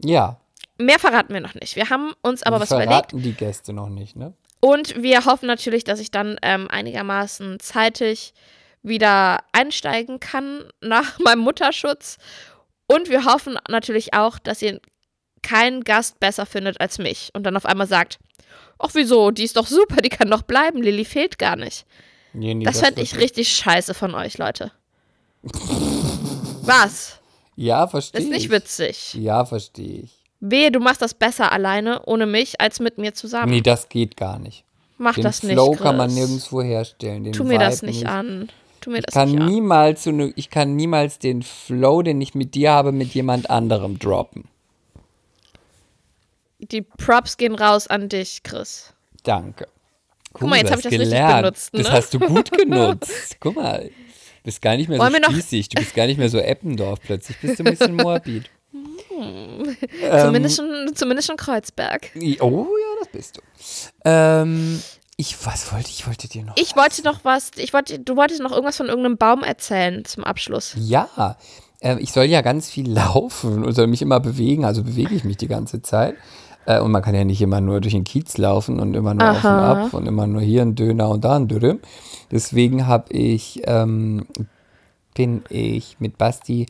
Ja, Mehr verraten wir noch nicht. Wir haben uns aber die was überlegt. verraten die Gäste noch nicht, ne? Und wir hoffen natürlich, dass ich dann ähm, einigermaßen zeitig wieder einsteigen kann nach meinem Mutterschutz. Und wir hoffen natürlich auch, dass ihr keinen Gast besser findet als mich und dann auf einmal sagt, ach wieso, die ist doch super, die kann doch bleiben, Lilly fehlt gar nicht. Nee, nee, Das fände wird ich richtig scheiße von euch, Leute. Was? Ja, verstehe Das ist nicht ich. witzig. Ja, verstehe ich. Wehe, du machst das besser alleine, ohne mich, als mit mir zusammen. Nee, das geht gar nicht. Mach Den das nicht. Flow Chris. kann man nirgendwo herstellen. Den Tu mir das Vibe nicht an. Tu mir Ich das kann, nicht an. niemals so ne, ich kann niemals den Flow, den ich mit dir habe, mit jemand anderem droppen. Die Props gehen raus an dich, Chris. Danke. Guck mal, jetzt du hab ich das richtig gelernt. benutzt, Das ne? hast du gut genutzt. Guck mal. Du bist gar nicht mehr Wollen so spießig. Du bist gar nicht mehr so Eppendorf plötzlich. Bist du ein bisschen Morbid. Ähm. zumindest, schon, zumindest schon Kreuzberg. Oh ja, das bist du. Ähm, ich, was wollte ich? wollte dir noch. Ich wollte noch was, ich wollte, du wolltest noch irgendwas von irgendeinem Baum erzählen zum Abschluss. Ja, äh, ich soll ja ganz viel laufen und soll mich immer bewegen, also bewege ich mich die ganze Zeit. Äh, und man kann ja nicht immer nur durch den Kiez laufen und immer nur auf und Aha. ab und immer nur hier ein Döner und da ein Dürüm. Deswegen habe ich, ähm, bin ich mit Basti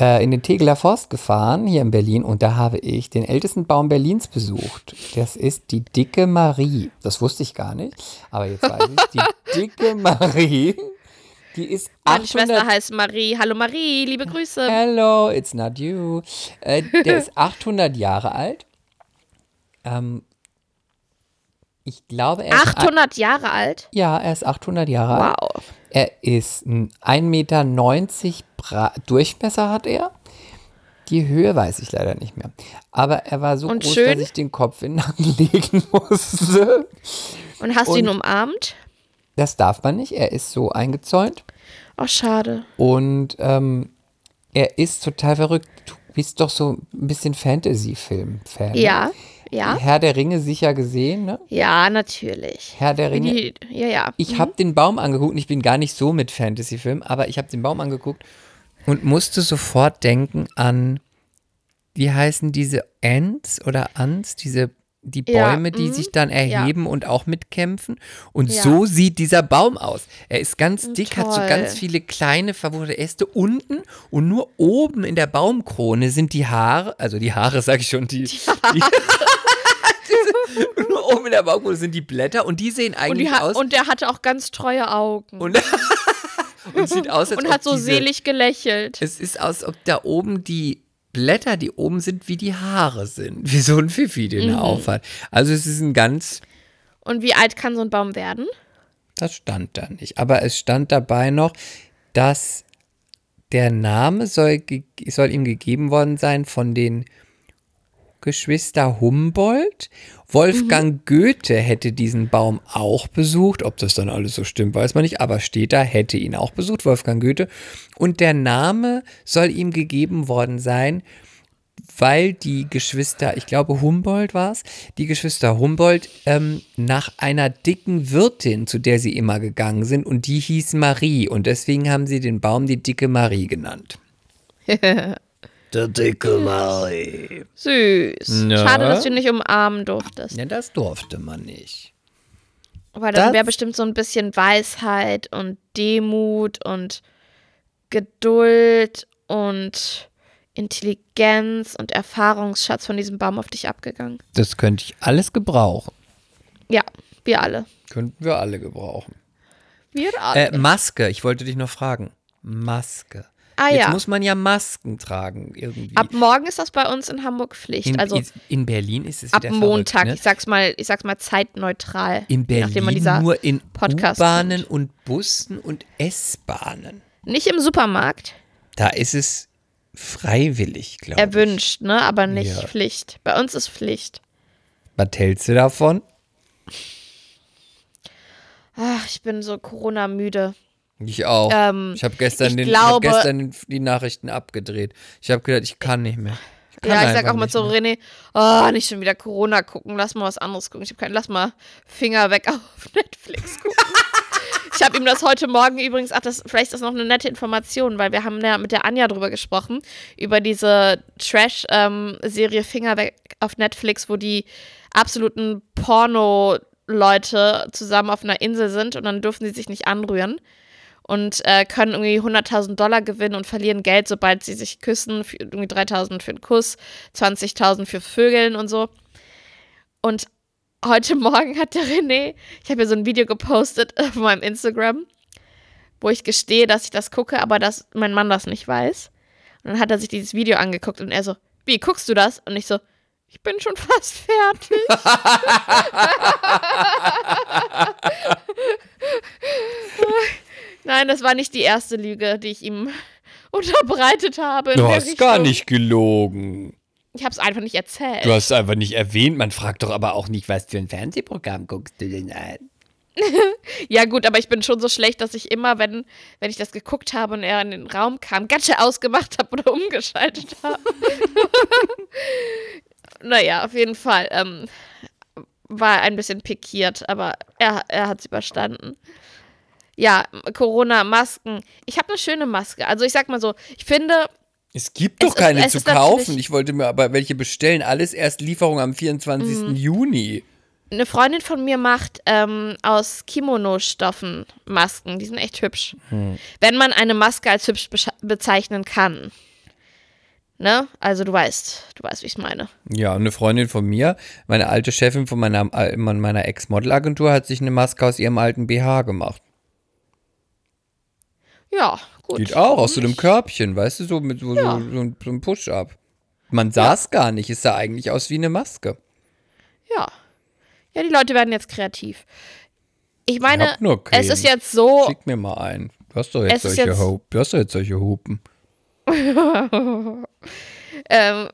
äh, in den Tegeler Forst gefahren, hier in Berlin, und da habe ich den ältesten Baum Berlins besucht. Das ist die Dicke Marie. Das wusste ich gar nicht, aber jetzt weiß ich, die Dicke Marie, die ist Meine 800 Schwester heißt Marie. Hallo Marie, liebe Grüße. Hello, it's not you. Äh, der ist 800 Jahre alt. Ähm, ich glaube, er ist. 800 Jahre alt. Ja, er ist 800 Jahre alt. Wow. Er ist ein 1,90 Meter Bra Durchmesser hat er. Die Höhe weiß ich leider nicht mehr. Aber er war so Und groß, schön? dass ich den Kopf in den Nacken legen musste. Und hast du ihn umarmt? Das darf man nicht. Er ist so eingezäunt. Oh, schade. Und ähm, er ist total verrückt. Du bist doch so ein bisschen Fantasy-Film-Fan. ne? Ja, ja. Herr der Ringe sicher gesehen, ne? Ja, natürlich. Herr der Ringe. die, ja, ja. Ich habe den Baum angeguckt und ich bin gar nicht so mit Fantasy-Filmen, aber ich habe den Baum angeguckt und musste sofort denken an, wie heißen diese Ants oder Ants, diese die Ja, Bäume, die mhm, sich dann erheben und auch mitkämpfen. Und Ja. so sieht dieser Baum aus. Er ist ganz dick, hat so toll. ganz viele kleine verwurzelte Äste unten und nur oben in der Baumkrone sind die Haare, also die Haare sage ich schon, die, die, nur oben in der Baumkrone sind die Blätter und die sehen Und, eigentlich die ha aus und der hatte auch ganz treue Augen. und, und sieht aus, als Und hat so diese, selig gelächelt. Es ist aus, ob da oben die Blätter, die oben sind, wie die Haare sind. Wie so ein Pfiffi, den Mhm. er aufhat. Also es ist ein ganz, Und wie alt kann so ein Baum werden? das stand da nicht. Aber es stand dabei noch, dass der Name soll, soll ihm gegeben worden sein von den Geschwister Humboldt. Wolfgang Goethe hätte diesen Baum auch besucht. Ob das dann alles so stimmt, weiß man nicht. Aber steht da, hätte ihn auch besucht, Wolfgang Goethe. Und der Name soll ihm gegeben worden sein, weil die Geschwister, ich glaube Humboldt war es, die Geschwister Humboldt ähm, nach einer dicken Wirtin, zu der sie immer gegangen sind, und die hieß Marie. Und deswegen haben sie den Baum die dicke Marie genannt. Der dicke Marie. Süß. Ja. Schade, dass du ihn nicht umarmen durftest. Ja, das durfte man nicht. Weil dann Das- wäre bestimmt so ein bisschen Weisheit und Demut und Geduld und Intelligenz und Erfahrungsschatz von diesem Baum auf dich abgegangen. Das könnte ich alles gebrauchen. Ja, wir alle. Könnten wir alle gebrauchen. Wir alle. Äh, Maske, ich wollte dich noch fragen. Maske. Ah Jetzt ja. muss man ja Masken tragen irgendwie. Ab morgen ist das bei uns in Hamburg Pflicht. in, also in, in Berlin ist es ab wieder Montag. Verrückt, ne? Ich sag's mal, ich sag's mal zeitneutral. In Berlin nur in U-Bahnen und Bussen und S-Bahnen. Nicht im Supermarkt. Da ist es freiwillig, glaube ich. Erwünscht, ne? Aber nicht Ja. Pflicht. Bei uns ist Pflicht. Was hältst du davon? Ach, ich bin so Corona-müde. Ich auch. Ähm, ich habe gestern, ich den, ich hab gestern die Nachrichten abgedreht. Ich habe gedacht, ich kann nicht mehr. Ich Ja, ich sag auch mal zu mehr. René, oh, nicht schon wieder Corona gucken, lass mal was anderes gucken. Ich habe keinen, lass mal Finger weg auf Netflix gucken. ich habe ihm das heute Morgen übrigens, ach, das, vielleicht ist das noch eine nette Information, weil wir haben ja mit der Anja drüber gesprochen, über diese Trash-Serie Finger weg auf Netflix, wo die absoluten Porno-Leute zusammen auf einer Insel sind und dann dürfen sie sich nicht anrühren und äh, können irgendwie 100.000 Dollar gewinnen und verlieren Geld, sobald sie sich küssen. Für, irgendwie 3.000 für einen Kuss, 20.000 für Vögeln und so. Und heute Morgen hat der René, ich habe ja so ein Video gepostet auf meinem Instagram, wo ich gestehe, dass ich das gucke, aber dass mein Mann das nicht weiß. Und dann hat er sich dieses Video angeguckt und er so, wie, guckst du das? Und ich so, Ich bin schon fast fertig. Nein, das war nicht die erste Lüge, die ich ihm unterbreitet habe. Du hast gar Richtung. nicht gelogen. Ich habe es einfach nicht erzählt. Du hast einfach nicht erwähnt. Man fragt doch aber auch nicht, was für ein Fernsehprogramm guckst du denn an? Ja, gut, aber ich bin schon so schlecht, dass ich immer, wenn, wenn ich das geguckt habe und er in den Raum kam, ganz schnell ausgemacht habe oder umgeschaltet habe. naja, auf jeden Fall. Ähm, war ein bisschen pikiert, aber er, er hat es überstanden. Ja, Corona, Masken. Ich habe eine schöne Maske. Also ich sag mal so, ich finde, Es gibt Es doch ist- keine es zu ist kaufen. Ich wollte mir aber welche bestellen. Alles erst Lieferung am 24. Mhm. Juni. eine Freundin von mir macht ähm, aus Kimono-Stoffen Masken. Die sind echt hübsch. Wenn man eine Maske als hübsch bezeichnen kann. Ne? Also du weißt, du weißt, wie ich es meine. Ja, und eine Freundin von mir, meine alte Chefin von meiner, äh, meiner Ex-Model-Agentur, hat sich eine Maske aus ihrem alten BH gemacht. Ja, gut. Geht auch, aus so einem Körbchen, weißt du, so mit so, Ja. so, so, ein- so einem Push-Up. Man sah es gar nicht, es sah eigentlich aus wie eine Maske. Ja. Ja, die Leute werden jetzt kreativ. Ich meine, nur es ist jetzt so, Schick mir mal einen. Du hast doch jetzt solche jetzt- Hupen. Du hast doch jetzt solche Hupen. ähm,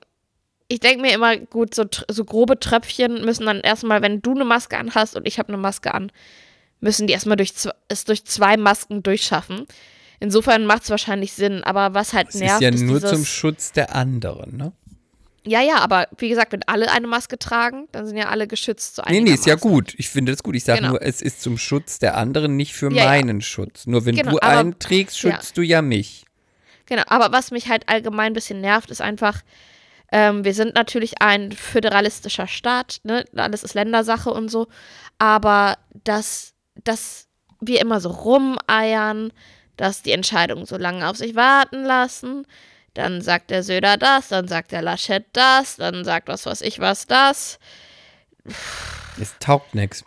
ich denke mir immer, gut, so, so grobe Tröpfchen müssen dann erstmal, wenn du eine Maske anhast und ich habe eine Maske an, müssen die erstmal durch, es durch zwei Masken durchschaffen. Insofern macht es wahrscheinlich Sinn, aber was halt Es nervt, ist ja ist nur dieses, zum Schutz der anderen, ne? Ja, ja, aber wie gesagt, wenn alle eine Maske tragen, dann sind ja alle geschützt. So Nee, nee, ist ja gut. Ich finde das gut. Ich sage Genau. nur, es ist zum Schutz der anderen, nicht für Ja, ja. meinen Schutz. Nur wenn Genau, du aber- einen trägst, ja. schützt du ja mich. Genau, aber was mich halt allgemein ein bisschen nervt, ist einfach, ähm, wir sind natürlich ein föderalistischer Staat, ne? Alles ist Ländersache und so, aber dass, dass wir immer so rumeiern, dass die Entscheidungen so lange auf sich warten lassen, dann sagt der Söder das, dann sagt der Laschet das, dann sagt was weiß ich was das. Es taugt nichts.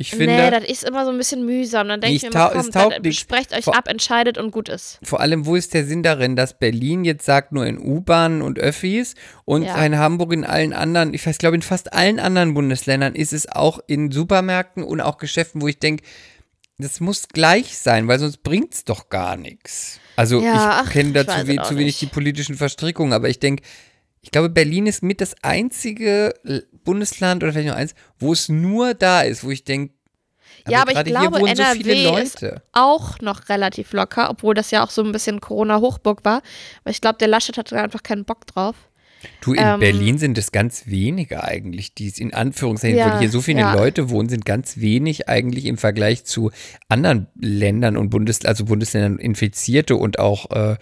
Ich nee, finde, das ist immer so ein bisschen mühsam. Dann denke ich Ich mir immer, komm, dann nix. sprecht euch Vor- ab, entscheidet und gut ist. vor allem, wo ist der Sinn darin, dass Berlin jetzt sagt, nur in U-Bahnen und Öffis und Ja. in Hamburg in allen anderen, ich weiß, glaube in fast allen anderen Bundesländern ist es auch in Supermärkten und auch Geschäften, wo ich denke, das muss gleich sein, weil sonst bringt es doch gar nichts. Also Ja, ich kenne dazu weiß we zu wenig die politischen Verstrickungen, aber ich denke, ich glaube, Berlin ist mit das einzige Bundesland oder vielleicht noch eins, wo es nur da ist, wo ich denke, Ja, aber ich glaube, so NRW viele ist Leute. auch noch relativ locker, obwohl das ja auch so ein bisschen Corona-Hochburg war. Aber ich glaube, der Laschet hatte da einfach keinen Bock drauf. Du, in Ähm, Berlin sind es ganz wenige eigentlich, die es in Anführungszeichen, Ja, weil hier so viele ja. Leute wohnen, sind ganz wenig eigentlich im Vergleich zu anderen Ländern und Bundes, also Bundesländern Infizierte und auch äh,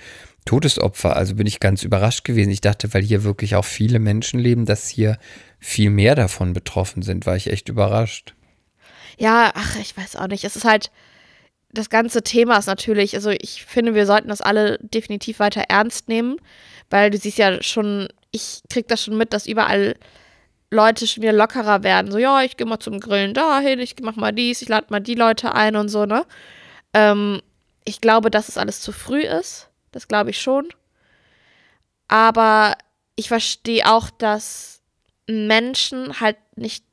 Todesopfer. Also bin ich ganz überrascht gewesen. Ich dachte, weil hier wirklich auch viele Menschen leben, dass hier viel mehr davon betroffen sind, war ich echt überrascht. Ja, ach, ich weiß auch nicht. Es ist halt, das ganze Thema ist natürlich, also ich finde, wir sollten das alle definitiv weiter ernst nehmen, weil du siehst ja schon, ich krieg das schon mit, dass überall Leute schon wieder lockerer werden. So, ja, ich gehe mal zum Grillen dahin, ich mach mal dies, ich lade mal die Leute ein und so, ne? Ähm, ich glaube, dass es alles zu früh ist. Das glaube ich schon. Aber ich verstehe auch, dass Menschen halt nicht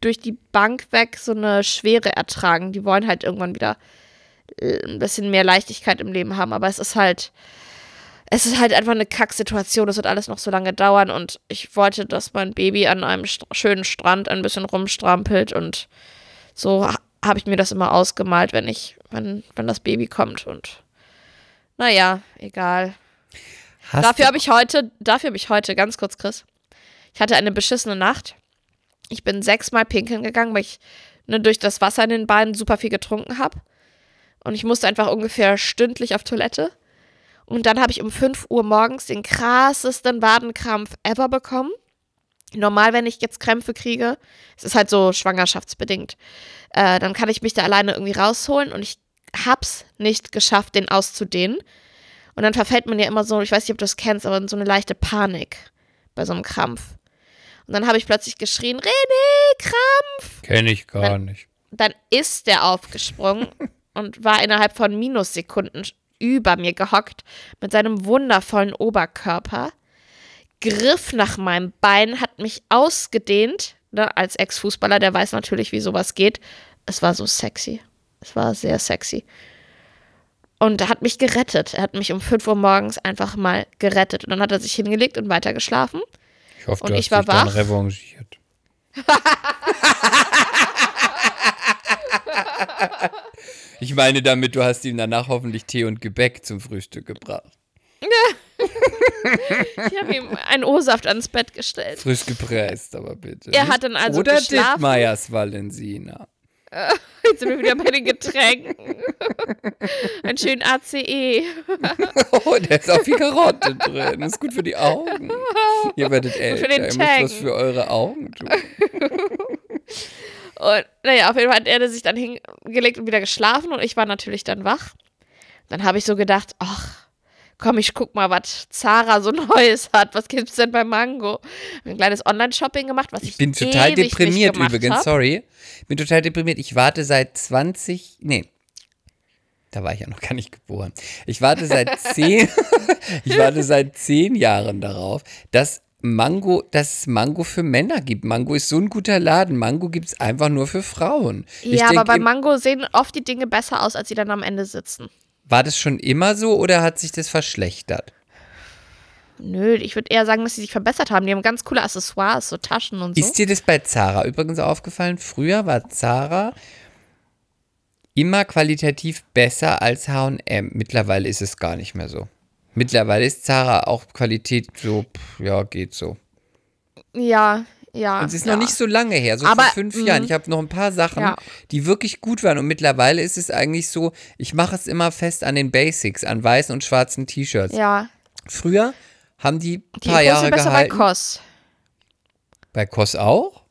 durch die Bank weg so eine Schwere ertragen. Die wollen halt irgendwann wieder äh, ein bisschen mehr Leichtigkeit im Leben haben. Aber es ist halt, es ist halt einfach eine Kacksituation. Es wird alles noch so lange dauern. Und ich wollte, dass mein Baby an einem st schönen Strand ein bisschen rumstrampelt. Und so ha habe ich mir das immer ausgemalt, wenn ich, wenn, wenn das Baby kommt. Und naja, egal. Hast Dafür habe ich heute, dafür habe ich heute, ganz kurz, Chris. Ich hatte eine beschissene Nacht. Ich bin sechsmal pinkeln gegangen, weil ich ne, durch das Wasser in den Beinen super viel getrunken habe. Und ich musste einfach ungefähr stündlich auf Toilette. Und dann habe ich um 5 Uhr morgens den krassesten Wadenkrampf ever bekommen. Normal, wenn ich jetzt Krämpfe kriege, es ist halt so schwangerschaftsbedingt, äh, dann kann ich mich da alleine irgendwie rausholen und ich hab's nicht geschafft, den auszudehnen. Und dann verfällt man ja immer so, ich weiß nicht, ob du das kennst, aber in so eine leichte Panik bei so einem Krampf. Und dann habe ich plötzlich geschrien, René, Krampf! Kenne ich gar Wenn- nicht. Dann ist der aufgesprungen und war innerhalb von Minussekunden über mir gehockt mit seinem wundervollen Oberkörper. griff nach meinem Bein, hat mich ausgedehnt. Ne? Als Ex-Fußballer, der weiß natürlich, wie sowas geht. Es war so sexy. Es war sehr sexy. Und er hat mich gerettet. Er hat mich um 5 Uhr morgens einfach mal gerettet. Und dann hat er sich hingelegt und weiter geschlafen. Ich hoffe, Und du ich hast war dich dann wach. revanchiert. ich meine damit, du hast ihm danach hoffentlich Tee und Gebäck zum Frühstück gebracht. Ich habe ihm einen O-Saft ans Bett gestellt. Frisch gepresst, aber bitte. Er hat dann also Oder geschlafen. Valensina. Jetzt sind wir wieder bei den Getränken. Einen schönen. ACE. Oh, da ist auch viel Karotte drin. Das ist gut für die Augen. Ihr werdet älter. den Ihr müsst was für eure Augen tun. Und naja, auf jeden Fall hat er sich dann hingelegt und wieder geschlafen und ich war natürlich dann wach. Dann habe ich so gedacht, ach, komm, ich guck mal, was Zara so Neues hat. Was gibt's denn bei Mango? Ein kleines Online-Shopping gemacht, was ich, Ich bin total deprimiert übrigens, hab. sorry. Ich bin total deprimiert. Ich warte seit 20, nee, da war ich ja noch gar nicht geboren. Ich warte seit zehn, ich warte seit zehn Jahren darauf, dass Mango, dass es Mango für Männer gibt. Mango ist so ein guter Laden. Mango gibt es einfach nur für Frauen. Ich Ja, denk aber bei Mango sehen oft die Dinge besser aus, als sie dann am Ende sitzen. War das schon immer so oder hat sich das verschlechtert? Nö, ich würde eher sagen, dass sie sich verbessert haben. Die haben ganz coole Accessoires, so Taschen und so. Ist dir das bei Zara übrigens aufgefallen? Früher war Zara immer qualitativ besser als H&M. Mittlerweile ist es gar nicht mehr so. Mittlerweile ist Zara auch Qualität so, pff, ja, geht so. ja, ja. Und es ist ja. noch nicht so lange her, so Aber, vor fünf mm. Jahren. Ich habe noch ein paar Sachen, Ja. die wirklich gut waren. Und mittlerweile ist es eigentlich so, ich mache es immer fest an den Basics, an weißen und schwarzen T-Shirts. Ja, Früher haben die ein die paar holst Jahre besser gehalten. bei Koss. bei Kos auch?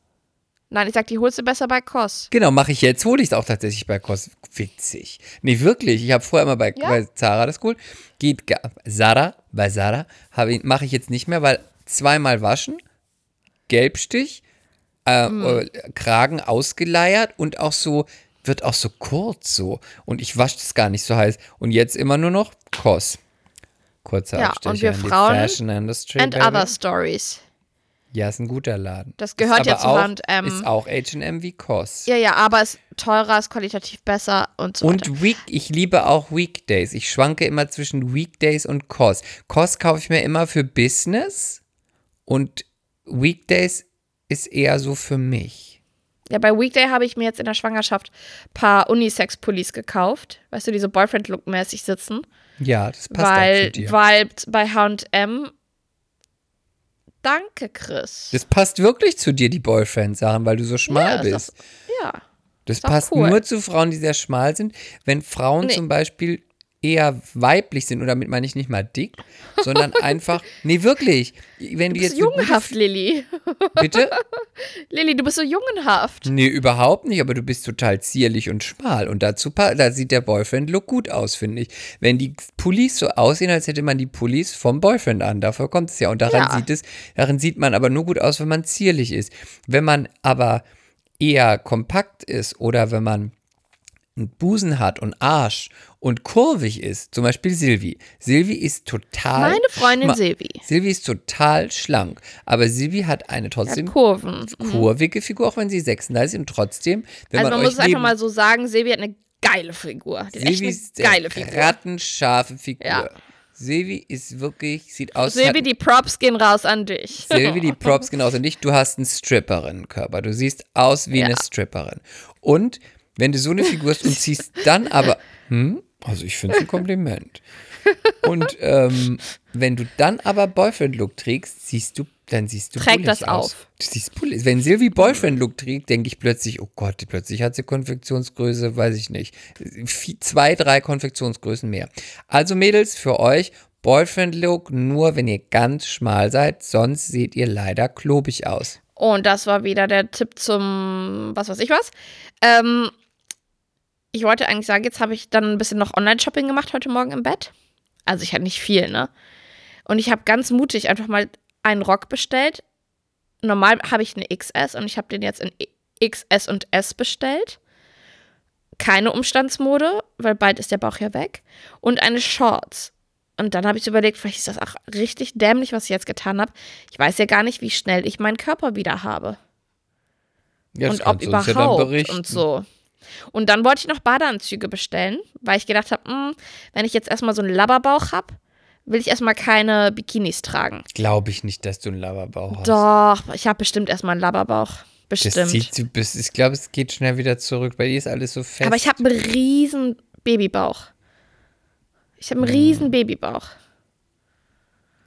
Nein, ich sag, die holst du besser bei Koss. Genau, mache ich jetzt, hole ich es auch tatsächlich bei Kos. Witzig. Nee, wirklich. Ich habe vorher immer bei, Ja? bei Zara das geholt. Geht gar, Zara, bei ich- mache ich jetzt nicht mehr, weil zweimal waschen, Gelbstich, äh, Hm. äh, Kragen ausgeleiert und auch so, wird auch so kurz so. Und ich wasche das gar nicht so heiß. Und jetzt immer nur noch Kos. Kurzer Ja, Abstecher und wir Frauen Fashion Industry. And baby. other stories. Ja, ist ein guter Laden. Das gehört ja zu auch, H&M. Ist auch H&M wie Kos. Ja, ja, aber ist teurer, ist qualitativ besser und so weiter. Und Week, ich liebe auch Weekdays. Ich schwanke immer zwischen Weekdays und Kos. Kos kaufe ich mir immer für Business und Weekdays ist eher so für mich. Ja, bei Weekday habe ich mir jetzt in der Schwangerschaft ein paar Unisex-Pullis gekauft. Weißt du, die so Boyfriend-Look-mäßig sitzen. Ja, das passt auch weil, zu dir. weil bei H&M Danke, Chris. Das passt wirklich zu dir, die Boyfriend-Sachen, weil du so schmal Ja, bist. ist ja. Das passt cool. nur zu Frauen, die sehr schmal sind. Wenn Frauen Nee. zum Beispiel eher weiblich sind, und damit meine ich nicht mal dick, sondern einfach, nee, wirklich. Wenn Du du bist jetzt jungenhaft, Lilly. Bitte? Lilly, du bist so jungenhaft. Nee, überhaupt nicht, aber du bist total zierlich und schmal. Und dazu da sieht der Boyfriend-Look gut aus, finde ich. Wenn die Pullis so aussehen, als hätte man die Pullis vom Boyfriend an, dafür kommt es ja. Und daran Ja. sieht es, darin sieht man aber nur gut aus, wenn man zierlich ist. Wenn man aber eher kompakt ist oder wenn man einen Busen hat und Arsch und kurvig ist, zum Beispiel Silvi. Silvi ist total. Meine Freundin Silvi. Silvi ist total schlank, aber Silvi hat eine Hat trotzdem Kurven. Mhm. kurvige Figur, auch wenn sie 36 ist und trotzdem, wenn Also man man, muss es einfach mal so sagen, Silvi hat eine geile Figur. Die hat Silvi eine ist geile eine Figur. rattenscharfe Figur. Ja. Silvi ist wirklich, sieht aus, Silvi, hat, die Props gehen raus an dich. Silvi, die Props genauso nicht. Du hast einen Stripperinnen-Körper. Du siehst aus wie Ja. eine Stripperin. Und wenn du so eine Figur hast und ziehst dann aber, hm, also ich finde es ein Kompliment. Und ähm, wenn du dann aber Boyfriend-Look trägst, siehst du, dann siehst du Trägt das aus. auf. Du siehst bullig. Wenn Silvi Boyfriend-Look trägt, denke ich plötzlich, oh Gott, plötzlich hat sie Konfektionsgröße, weiß ich nicht. Zwei, drei Konfektionsgrößen mehr. Also Mädels, für euch Boyfriend-Look nur, wenn ihr ganz schmal seid, sonst seht ihr leider klobig aus. Und das war wieder der Tipp zum was weiß ich was. Ähm, ich wollte eigentlich sagen, jetzt habe ich dann ein bisschen noch Online-Shopping gemacht heute Morgen im Bett. Also ich hatte nicht viel, ne? Und ich habe ganz mutig einfach mal einen Rock bestellt. Normal habe ich eine XS und ich habe den jetzt in XS und S bestellt. Keine Umstandsmode, weil bald ist der Bauch ja weg. Und eine Shorts. Und dann habe ich überlegt, vielleicht ist das auch richtig dämlich, was ich jetzt getan habe. Ich weiß ja gar nicht, wie schnell ich meinen Körper wieder habe. Ja, und ob überhaupt ja und so. Und dann wollte ich noch Badeanzüge bestellen, weil ich gedacht habe, wenn ich jetzt erstmal so einen Labberbauch habe, will ich erstmal keine Bikinis tragen. Glaube ich nicht, dass du einen Laberbauch hast. Doch, ich habe bestimmt erstmal einen Labberbauch. Das Bestimmt. zieht sie bis, ich glaube, es geht schnell wieder zurück. Bei dir ist alles so fest. Aber ich habe einen riesen Babybauch. Ich habe einen Hm. riesen Babybauch.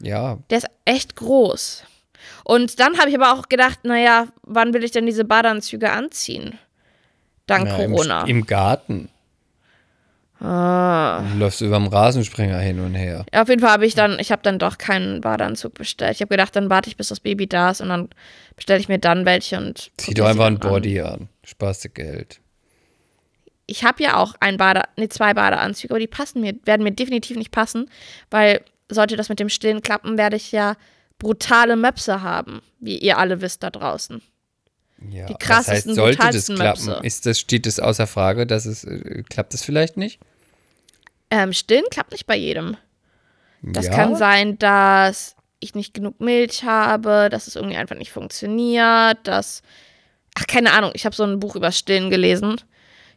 Ja, Der ist echt groß. Und dann habe ich aber auch gedacht, naja, wann will ich denn diese Badeanzüge anziehen? Dank im, Corona. im Garten. ah. Du läufst über dem Rasensprenger hin und her. Ja, auf jeden Fall habe ich dann, ich habe dann doch keinen Badeanzug bestellt. Ich habe gedacht, dann warte ich, bis das Baby da ist und dann bestelle ich mir dann welche und. Zieh doch einfach ein an. Body an. Sparst du Geld. Ich habe ja auch ein Bade, nee, zwei Badeanzüge, aber die passen mir, werden mir definitiv nicht passen, weil sollte das mit dem Stillen klappen, werde ich ja brutale Möpse haben, wie ihr alle wisst da draußen. Ja, Die krassesten, heißt, sollte das klappen? Möpse. Ist das, steht es außer Frage, dass es, äh, klappt es vielleicht nicht? Ähm, Stillen klappt nicht bei jedem. Das ja? kann sein, dass ich nicht genug Milch habe, dass es irgendwie einfach nicht funktioniert, dass. Ach, keine Ahnung, ich habe so ein Buch über Stillen gelesen.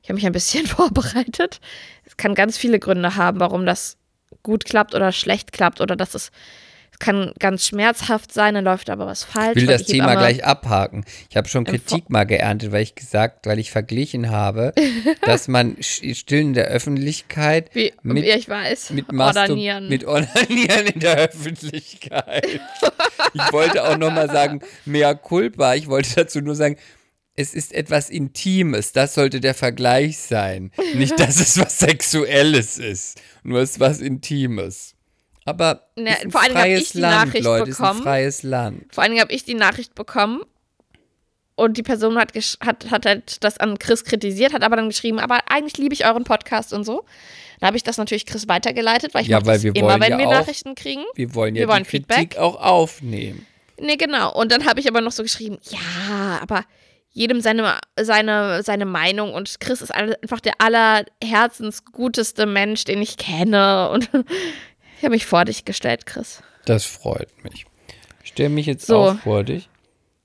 Ich habe mich ein bisschen vorbereitet. Es kann ganz viele Gründe haben, warum das gut klappt oder schlecht klappt oder dass es. Kann ganz schmerzhaft sein, dann läuft aber was falsch. Ich will das die Thema gleich abhaken. Ich habe schon Kritik mal geerntet, weil ich gesagt, weil ich verglichen habe, dass man Stillen in der Öffentlichkeit Wie, mit, ich weiß. mit, Ordanieren. mit Onanieren in der Öffentlichkeit. ich wollte auch noch mal sagen, mea culpa. Ich wollte dazu nur sagen, es ist etwas Intimes. Das sollte der Vergleich sein. Nicht, dass es was Sexuelles ist. Nur es ist was Intimes. Aber Ne, ist ein vor allen Dingen hab freies ich die Land, Nachricht Leute. Ist ein bekommen. freies Land. Vor allen Dingen habe ich die Nachricht bekommen und die Person hat, hat, hat halt das an Chris kritisiert, hat aber dann geschrieben, aber eigentlich liebe ich euren Podcast und so. Dann habe ich das natürlich Chris weitergeleitet, weil ich Ja, weil wir immer, wenn ja wir auch- Nachrichten kriegen. Wir wollen ja Wir wollen die Kritik Feedback. auch aufnehmen. Nee, genau. Und dann habe ich aber noch so geschrieben, ja, aber jedem seine, seine, seine Meinung und Chris ist einfach der allerherzensguteste Mensch, den ich kenne. Und ich habe mich vor dich gestellt, Chris. Das freut mich. Ich stelle mich jetzt So. auch vor dich.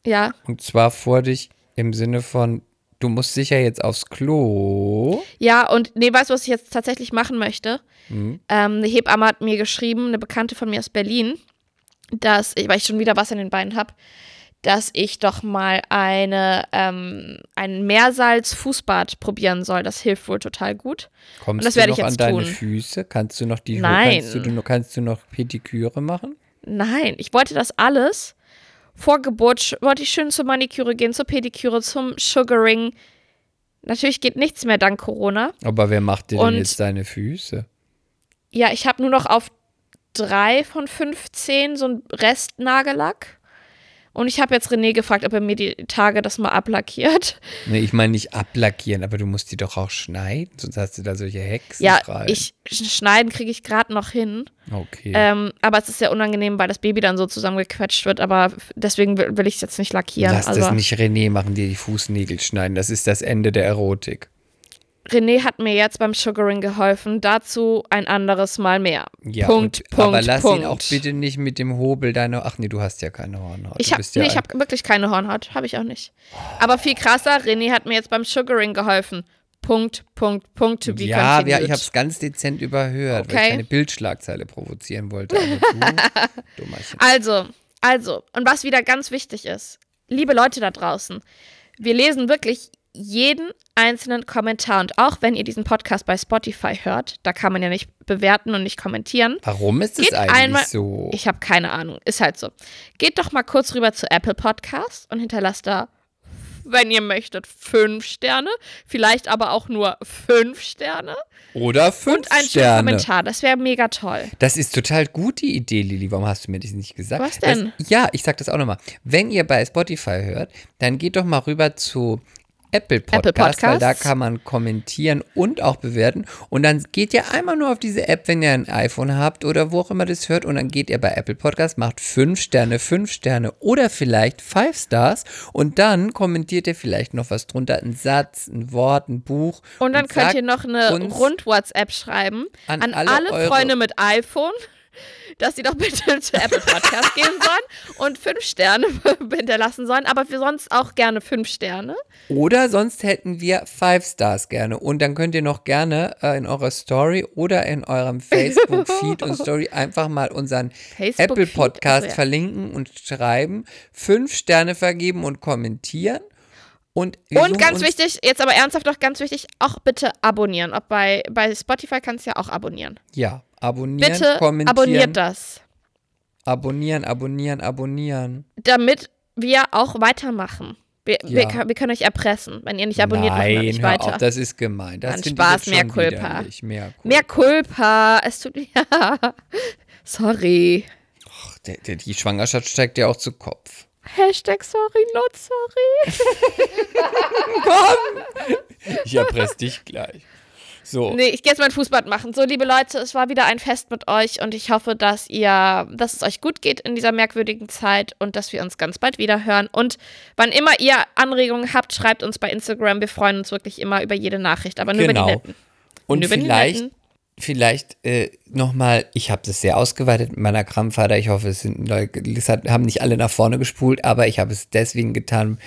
Ja, Und zwar vor dich im Sinne von, du musst sicher jetzt aufs Klo. Ja, und nee, weißt du, was ich jetzt tatsächlich machen möchte? Mhm. Ähm, eine Hebamme hat mir geschrieben, eine Bekannte von mir aus Berlin, dass ich, weil ich schon wieder was in den Beinen habe, dass ich doch mal eine, ähm, ein Meersalz-Fußbad probieren soll. Das hilft wohl total gut. Kommst das du werde noch ich an jetzt deine tun. Füße? Kannst du noch die Nein. Kannst du, kannst du noch Pediküre machen? Nein, ich wollte das alles. Vor Geburt wollte ich schön zur Maniküre gehen, zur Pediküre, zum Sugaring. Natürlich geht nichts mehr dank Corona. Aber wer macht dir Und- denn jetzt deine Füße? Ja, ich habe nur noch auf drei von 15 so ein Rest Nagellack. Und ich habe jetzt René gefragt, ob er mir die Tage das mal ablackiert. Nee, ich meine nicht ablackieren, aber du musst die doch auch schneiden, sonst hast du da solche Hexen Ja, rein. ich sch- schneiden kriege ich gerade noch hin. Okay. Ähm, aber es ist sehr unangenehm, weil das Baby dann so zusammengequetscht wird. Aber deswegen will, will ich es jetzt nicht lackieren. Lass also das nicht René machen, dir die Fußnägel schneiden. Das ist das Ende der Erotik. René hat mir jetzt beim Sugaring geholfen. Dazu ein anderes Mal mehr. Ja, Punkt, und, Punkt, aber lass Punkt. ihn auch bitte nicht mit dem Hobel deiner. Ach nee, du hast ja keine Hornhaut. Ich habe ja nee, ich hab wirklich keine Hornhaut. Habe ich auch nicht. Aber viel krasser, René hat mir jetzt beim Sugaring geholfen. Punkt, Punkt, Punkt to be ja, ja, continued. ich habe es ganz dezent überhört, weil Okay. ich eine Bildschlagzeile provozieren wollte. Du. Also, also, und was wieder ganz wichtig ist, liebe Leute da draußen, wir lesen wirklich jeden einzelnen Kommentar und auch wenn ihr diesen Podcast bei Spotify hört, da kann man ja nicht bewerten und nicht kommentieren. Warum ist es eigentlich einmal- so? Ich habe keine Ahnung, ist halt so. Geht doch mal kurz rüber zu Apple Podcast und hinterlasst da, wenn ihr möchtet, fünf Sterne, vielleicht aber auch nur fünf Sterne Oder fünf und einen Sterne. Kommentar. Das wäre mega toll. Das ist total gut, die Idee, Lili. Warum hast du mir das nicht gesagt? Was denn? Das, ja, ich sag das auch nochmal. Wenn ihr bei Spotify hört, dann geht doch mal rüber zu Apple Podcast, Apple weil da kann man kommentieren und auch bewerten. Und dann geht ihr einmal nur auf diese App, wenn ihr ein iPhone habt oder wo auch immer das hört. Und dann geht ihr bei Apple Podcast, macht fünf Sterne, fünf Sterne oder vielleicht five Stars. Und dann kommentiert ihr vielleicht noch was drunter, ein Satz, ein Wort, ein Buch. Und dann könnt ihr noch eine Rund-WhatsApp schreiben an an, alle alle, Freunde mit iPhone. Dass sie doch bitte zu Apple Podcast gehen sollen und fünf Sterne hinterlassen sollen, aber für sonst auch gerne fünf Sterne. Oder sonst hätten wir Five Stars gerne. Und dann könnt ihr noch gerne äh, in eurer Story oder in eurem Facebook-Feed und Story einfach mal unseren Apple Podcast also ja. verlinken und schreiben, fünf Sterne vergeben und kommentieren. Und, wir Und ganz wichtig, jetzt aber ernsthaft noch ganz wichtig, auch bitte abonnieren. Ob bei, bei Spotify kannst du ja auch abonnieren. Ja, abonnieren, Bitte kommentieren. abonniert das, Abonnieren, abonnieren, abonnieren. damit wir auch weitermachen. Wir, wir, Ja. können- wir können euch erpressen. Wenn ihr nicht abonniert, machen wir Nein, nicht weiter. auf, das ist gemein. Das Dann Spaß, mehr Culpa. Mehr Culpa. Mehr Culpa. Es tut ja. Sorry. Ach, der, der, die Schwangerschaft steigt ja auch zu Kopf. Hashtag sorry, not sorry. Ich erpresse dich gleich. So. Nee, ich gehe jetzt mein Fußbad machen. So, liebe Leute, es war wieder ein Fest mit euch und ich hoffe, dass ihr, dass es euch gut geht in dieser merkwürdigen Zeit und dass wir uns ganz bald wieder hören. Und wann immer ihr Anregungen habt, schreibt uns bei Instagram. Wir freuen uns wirklich immer über jede Nachricht, aber nur über Genau. die netten. Und Nur über die vielleicht, netten. Vielleicht äh, nochmal, ich habe das sehr ausgeweitet mit meiner Krampfader. Ich hoffe, es sind Leute, es haben nicht alle nach vorne gespult, aber ich habe es deswegen getan,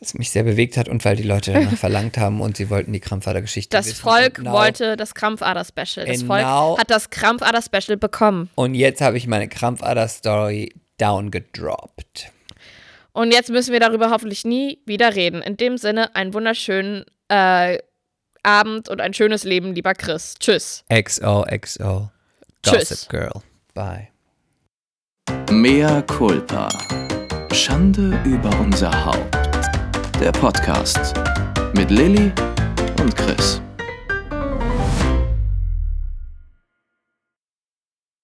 was mich sehr bewegt hat und weil die Leute danach verlangt haben und sie wollten die Krampfader-Geschichte Das wissen. Volk now- wollte das Krampfader-Special. Das Genau. Volk hat das Krampfader-Special bekommen. Und jetzt habe ich meine Krampfader-Story downgedroppt. Und jetzt müssen wir darüber hoffentlich nie wieder reden. In dem Sinne, einen wunderschönen äh, Abend und ein schönes Leben, lieber Chris. Tschüss. XOXO. Tschüss. Gossip Girl. Bye. Mea culpa. Schande über unser Haupt. Der Podcast mit Lilly und Chris.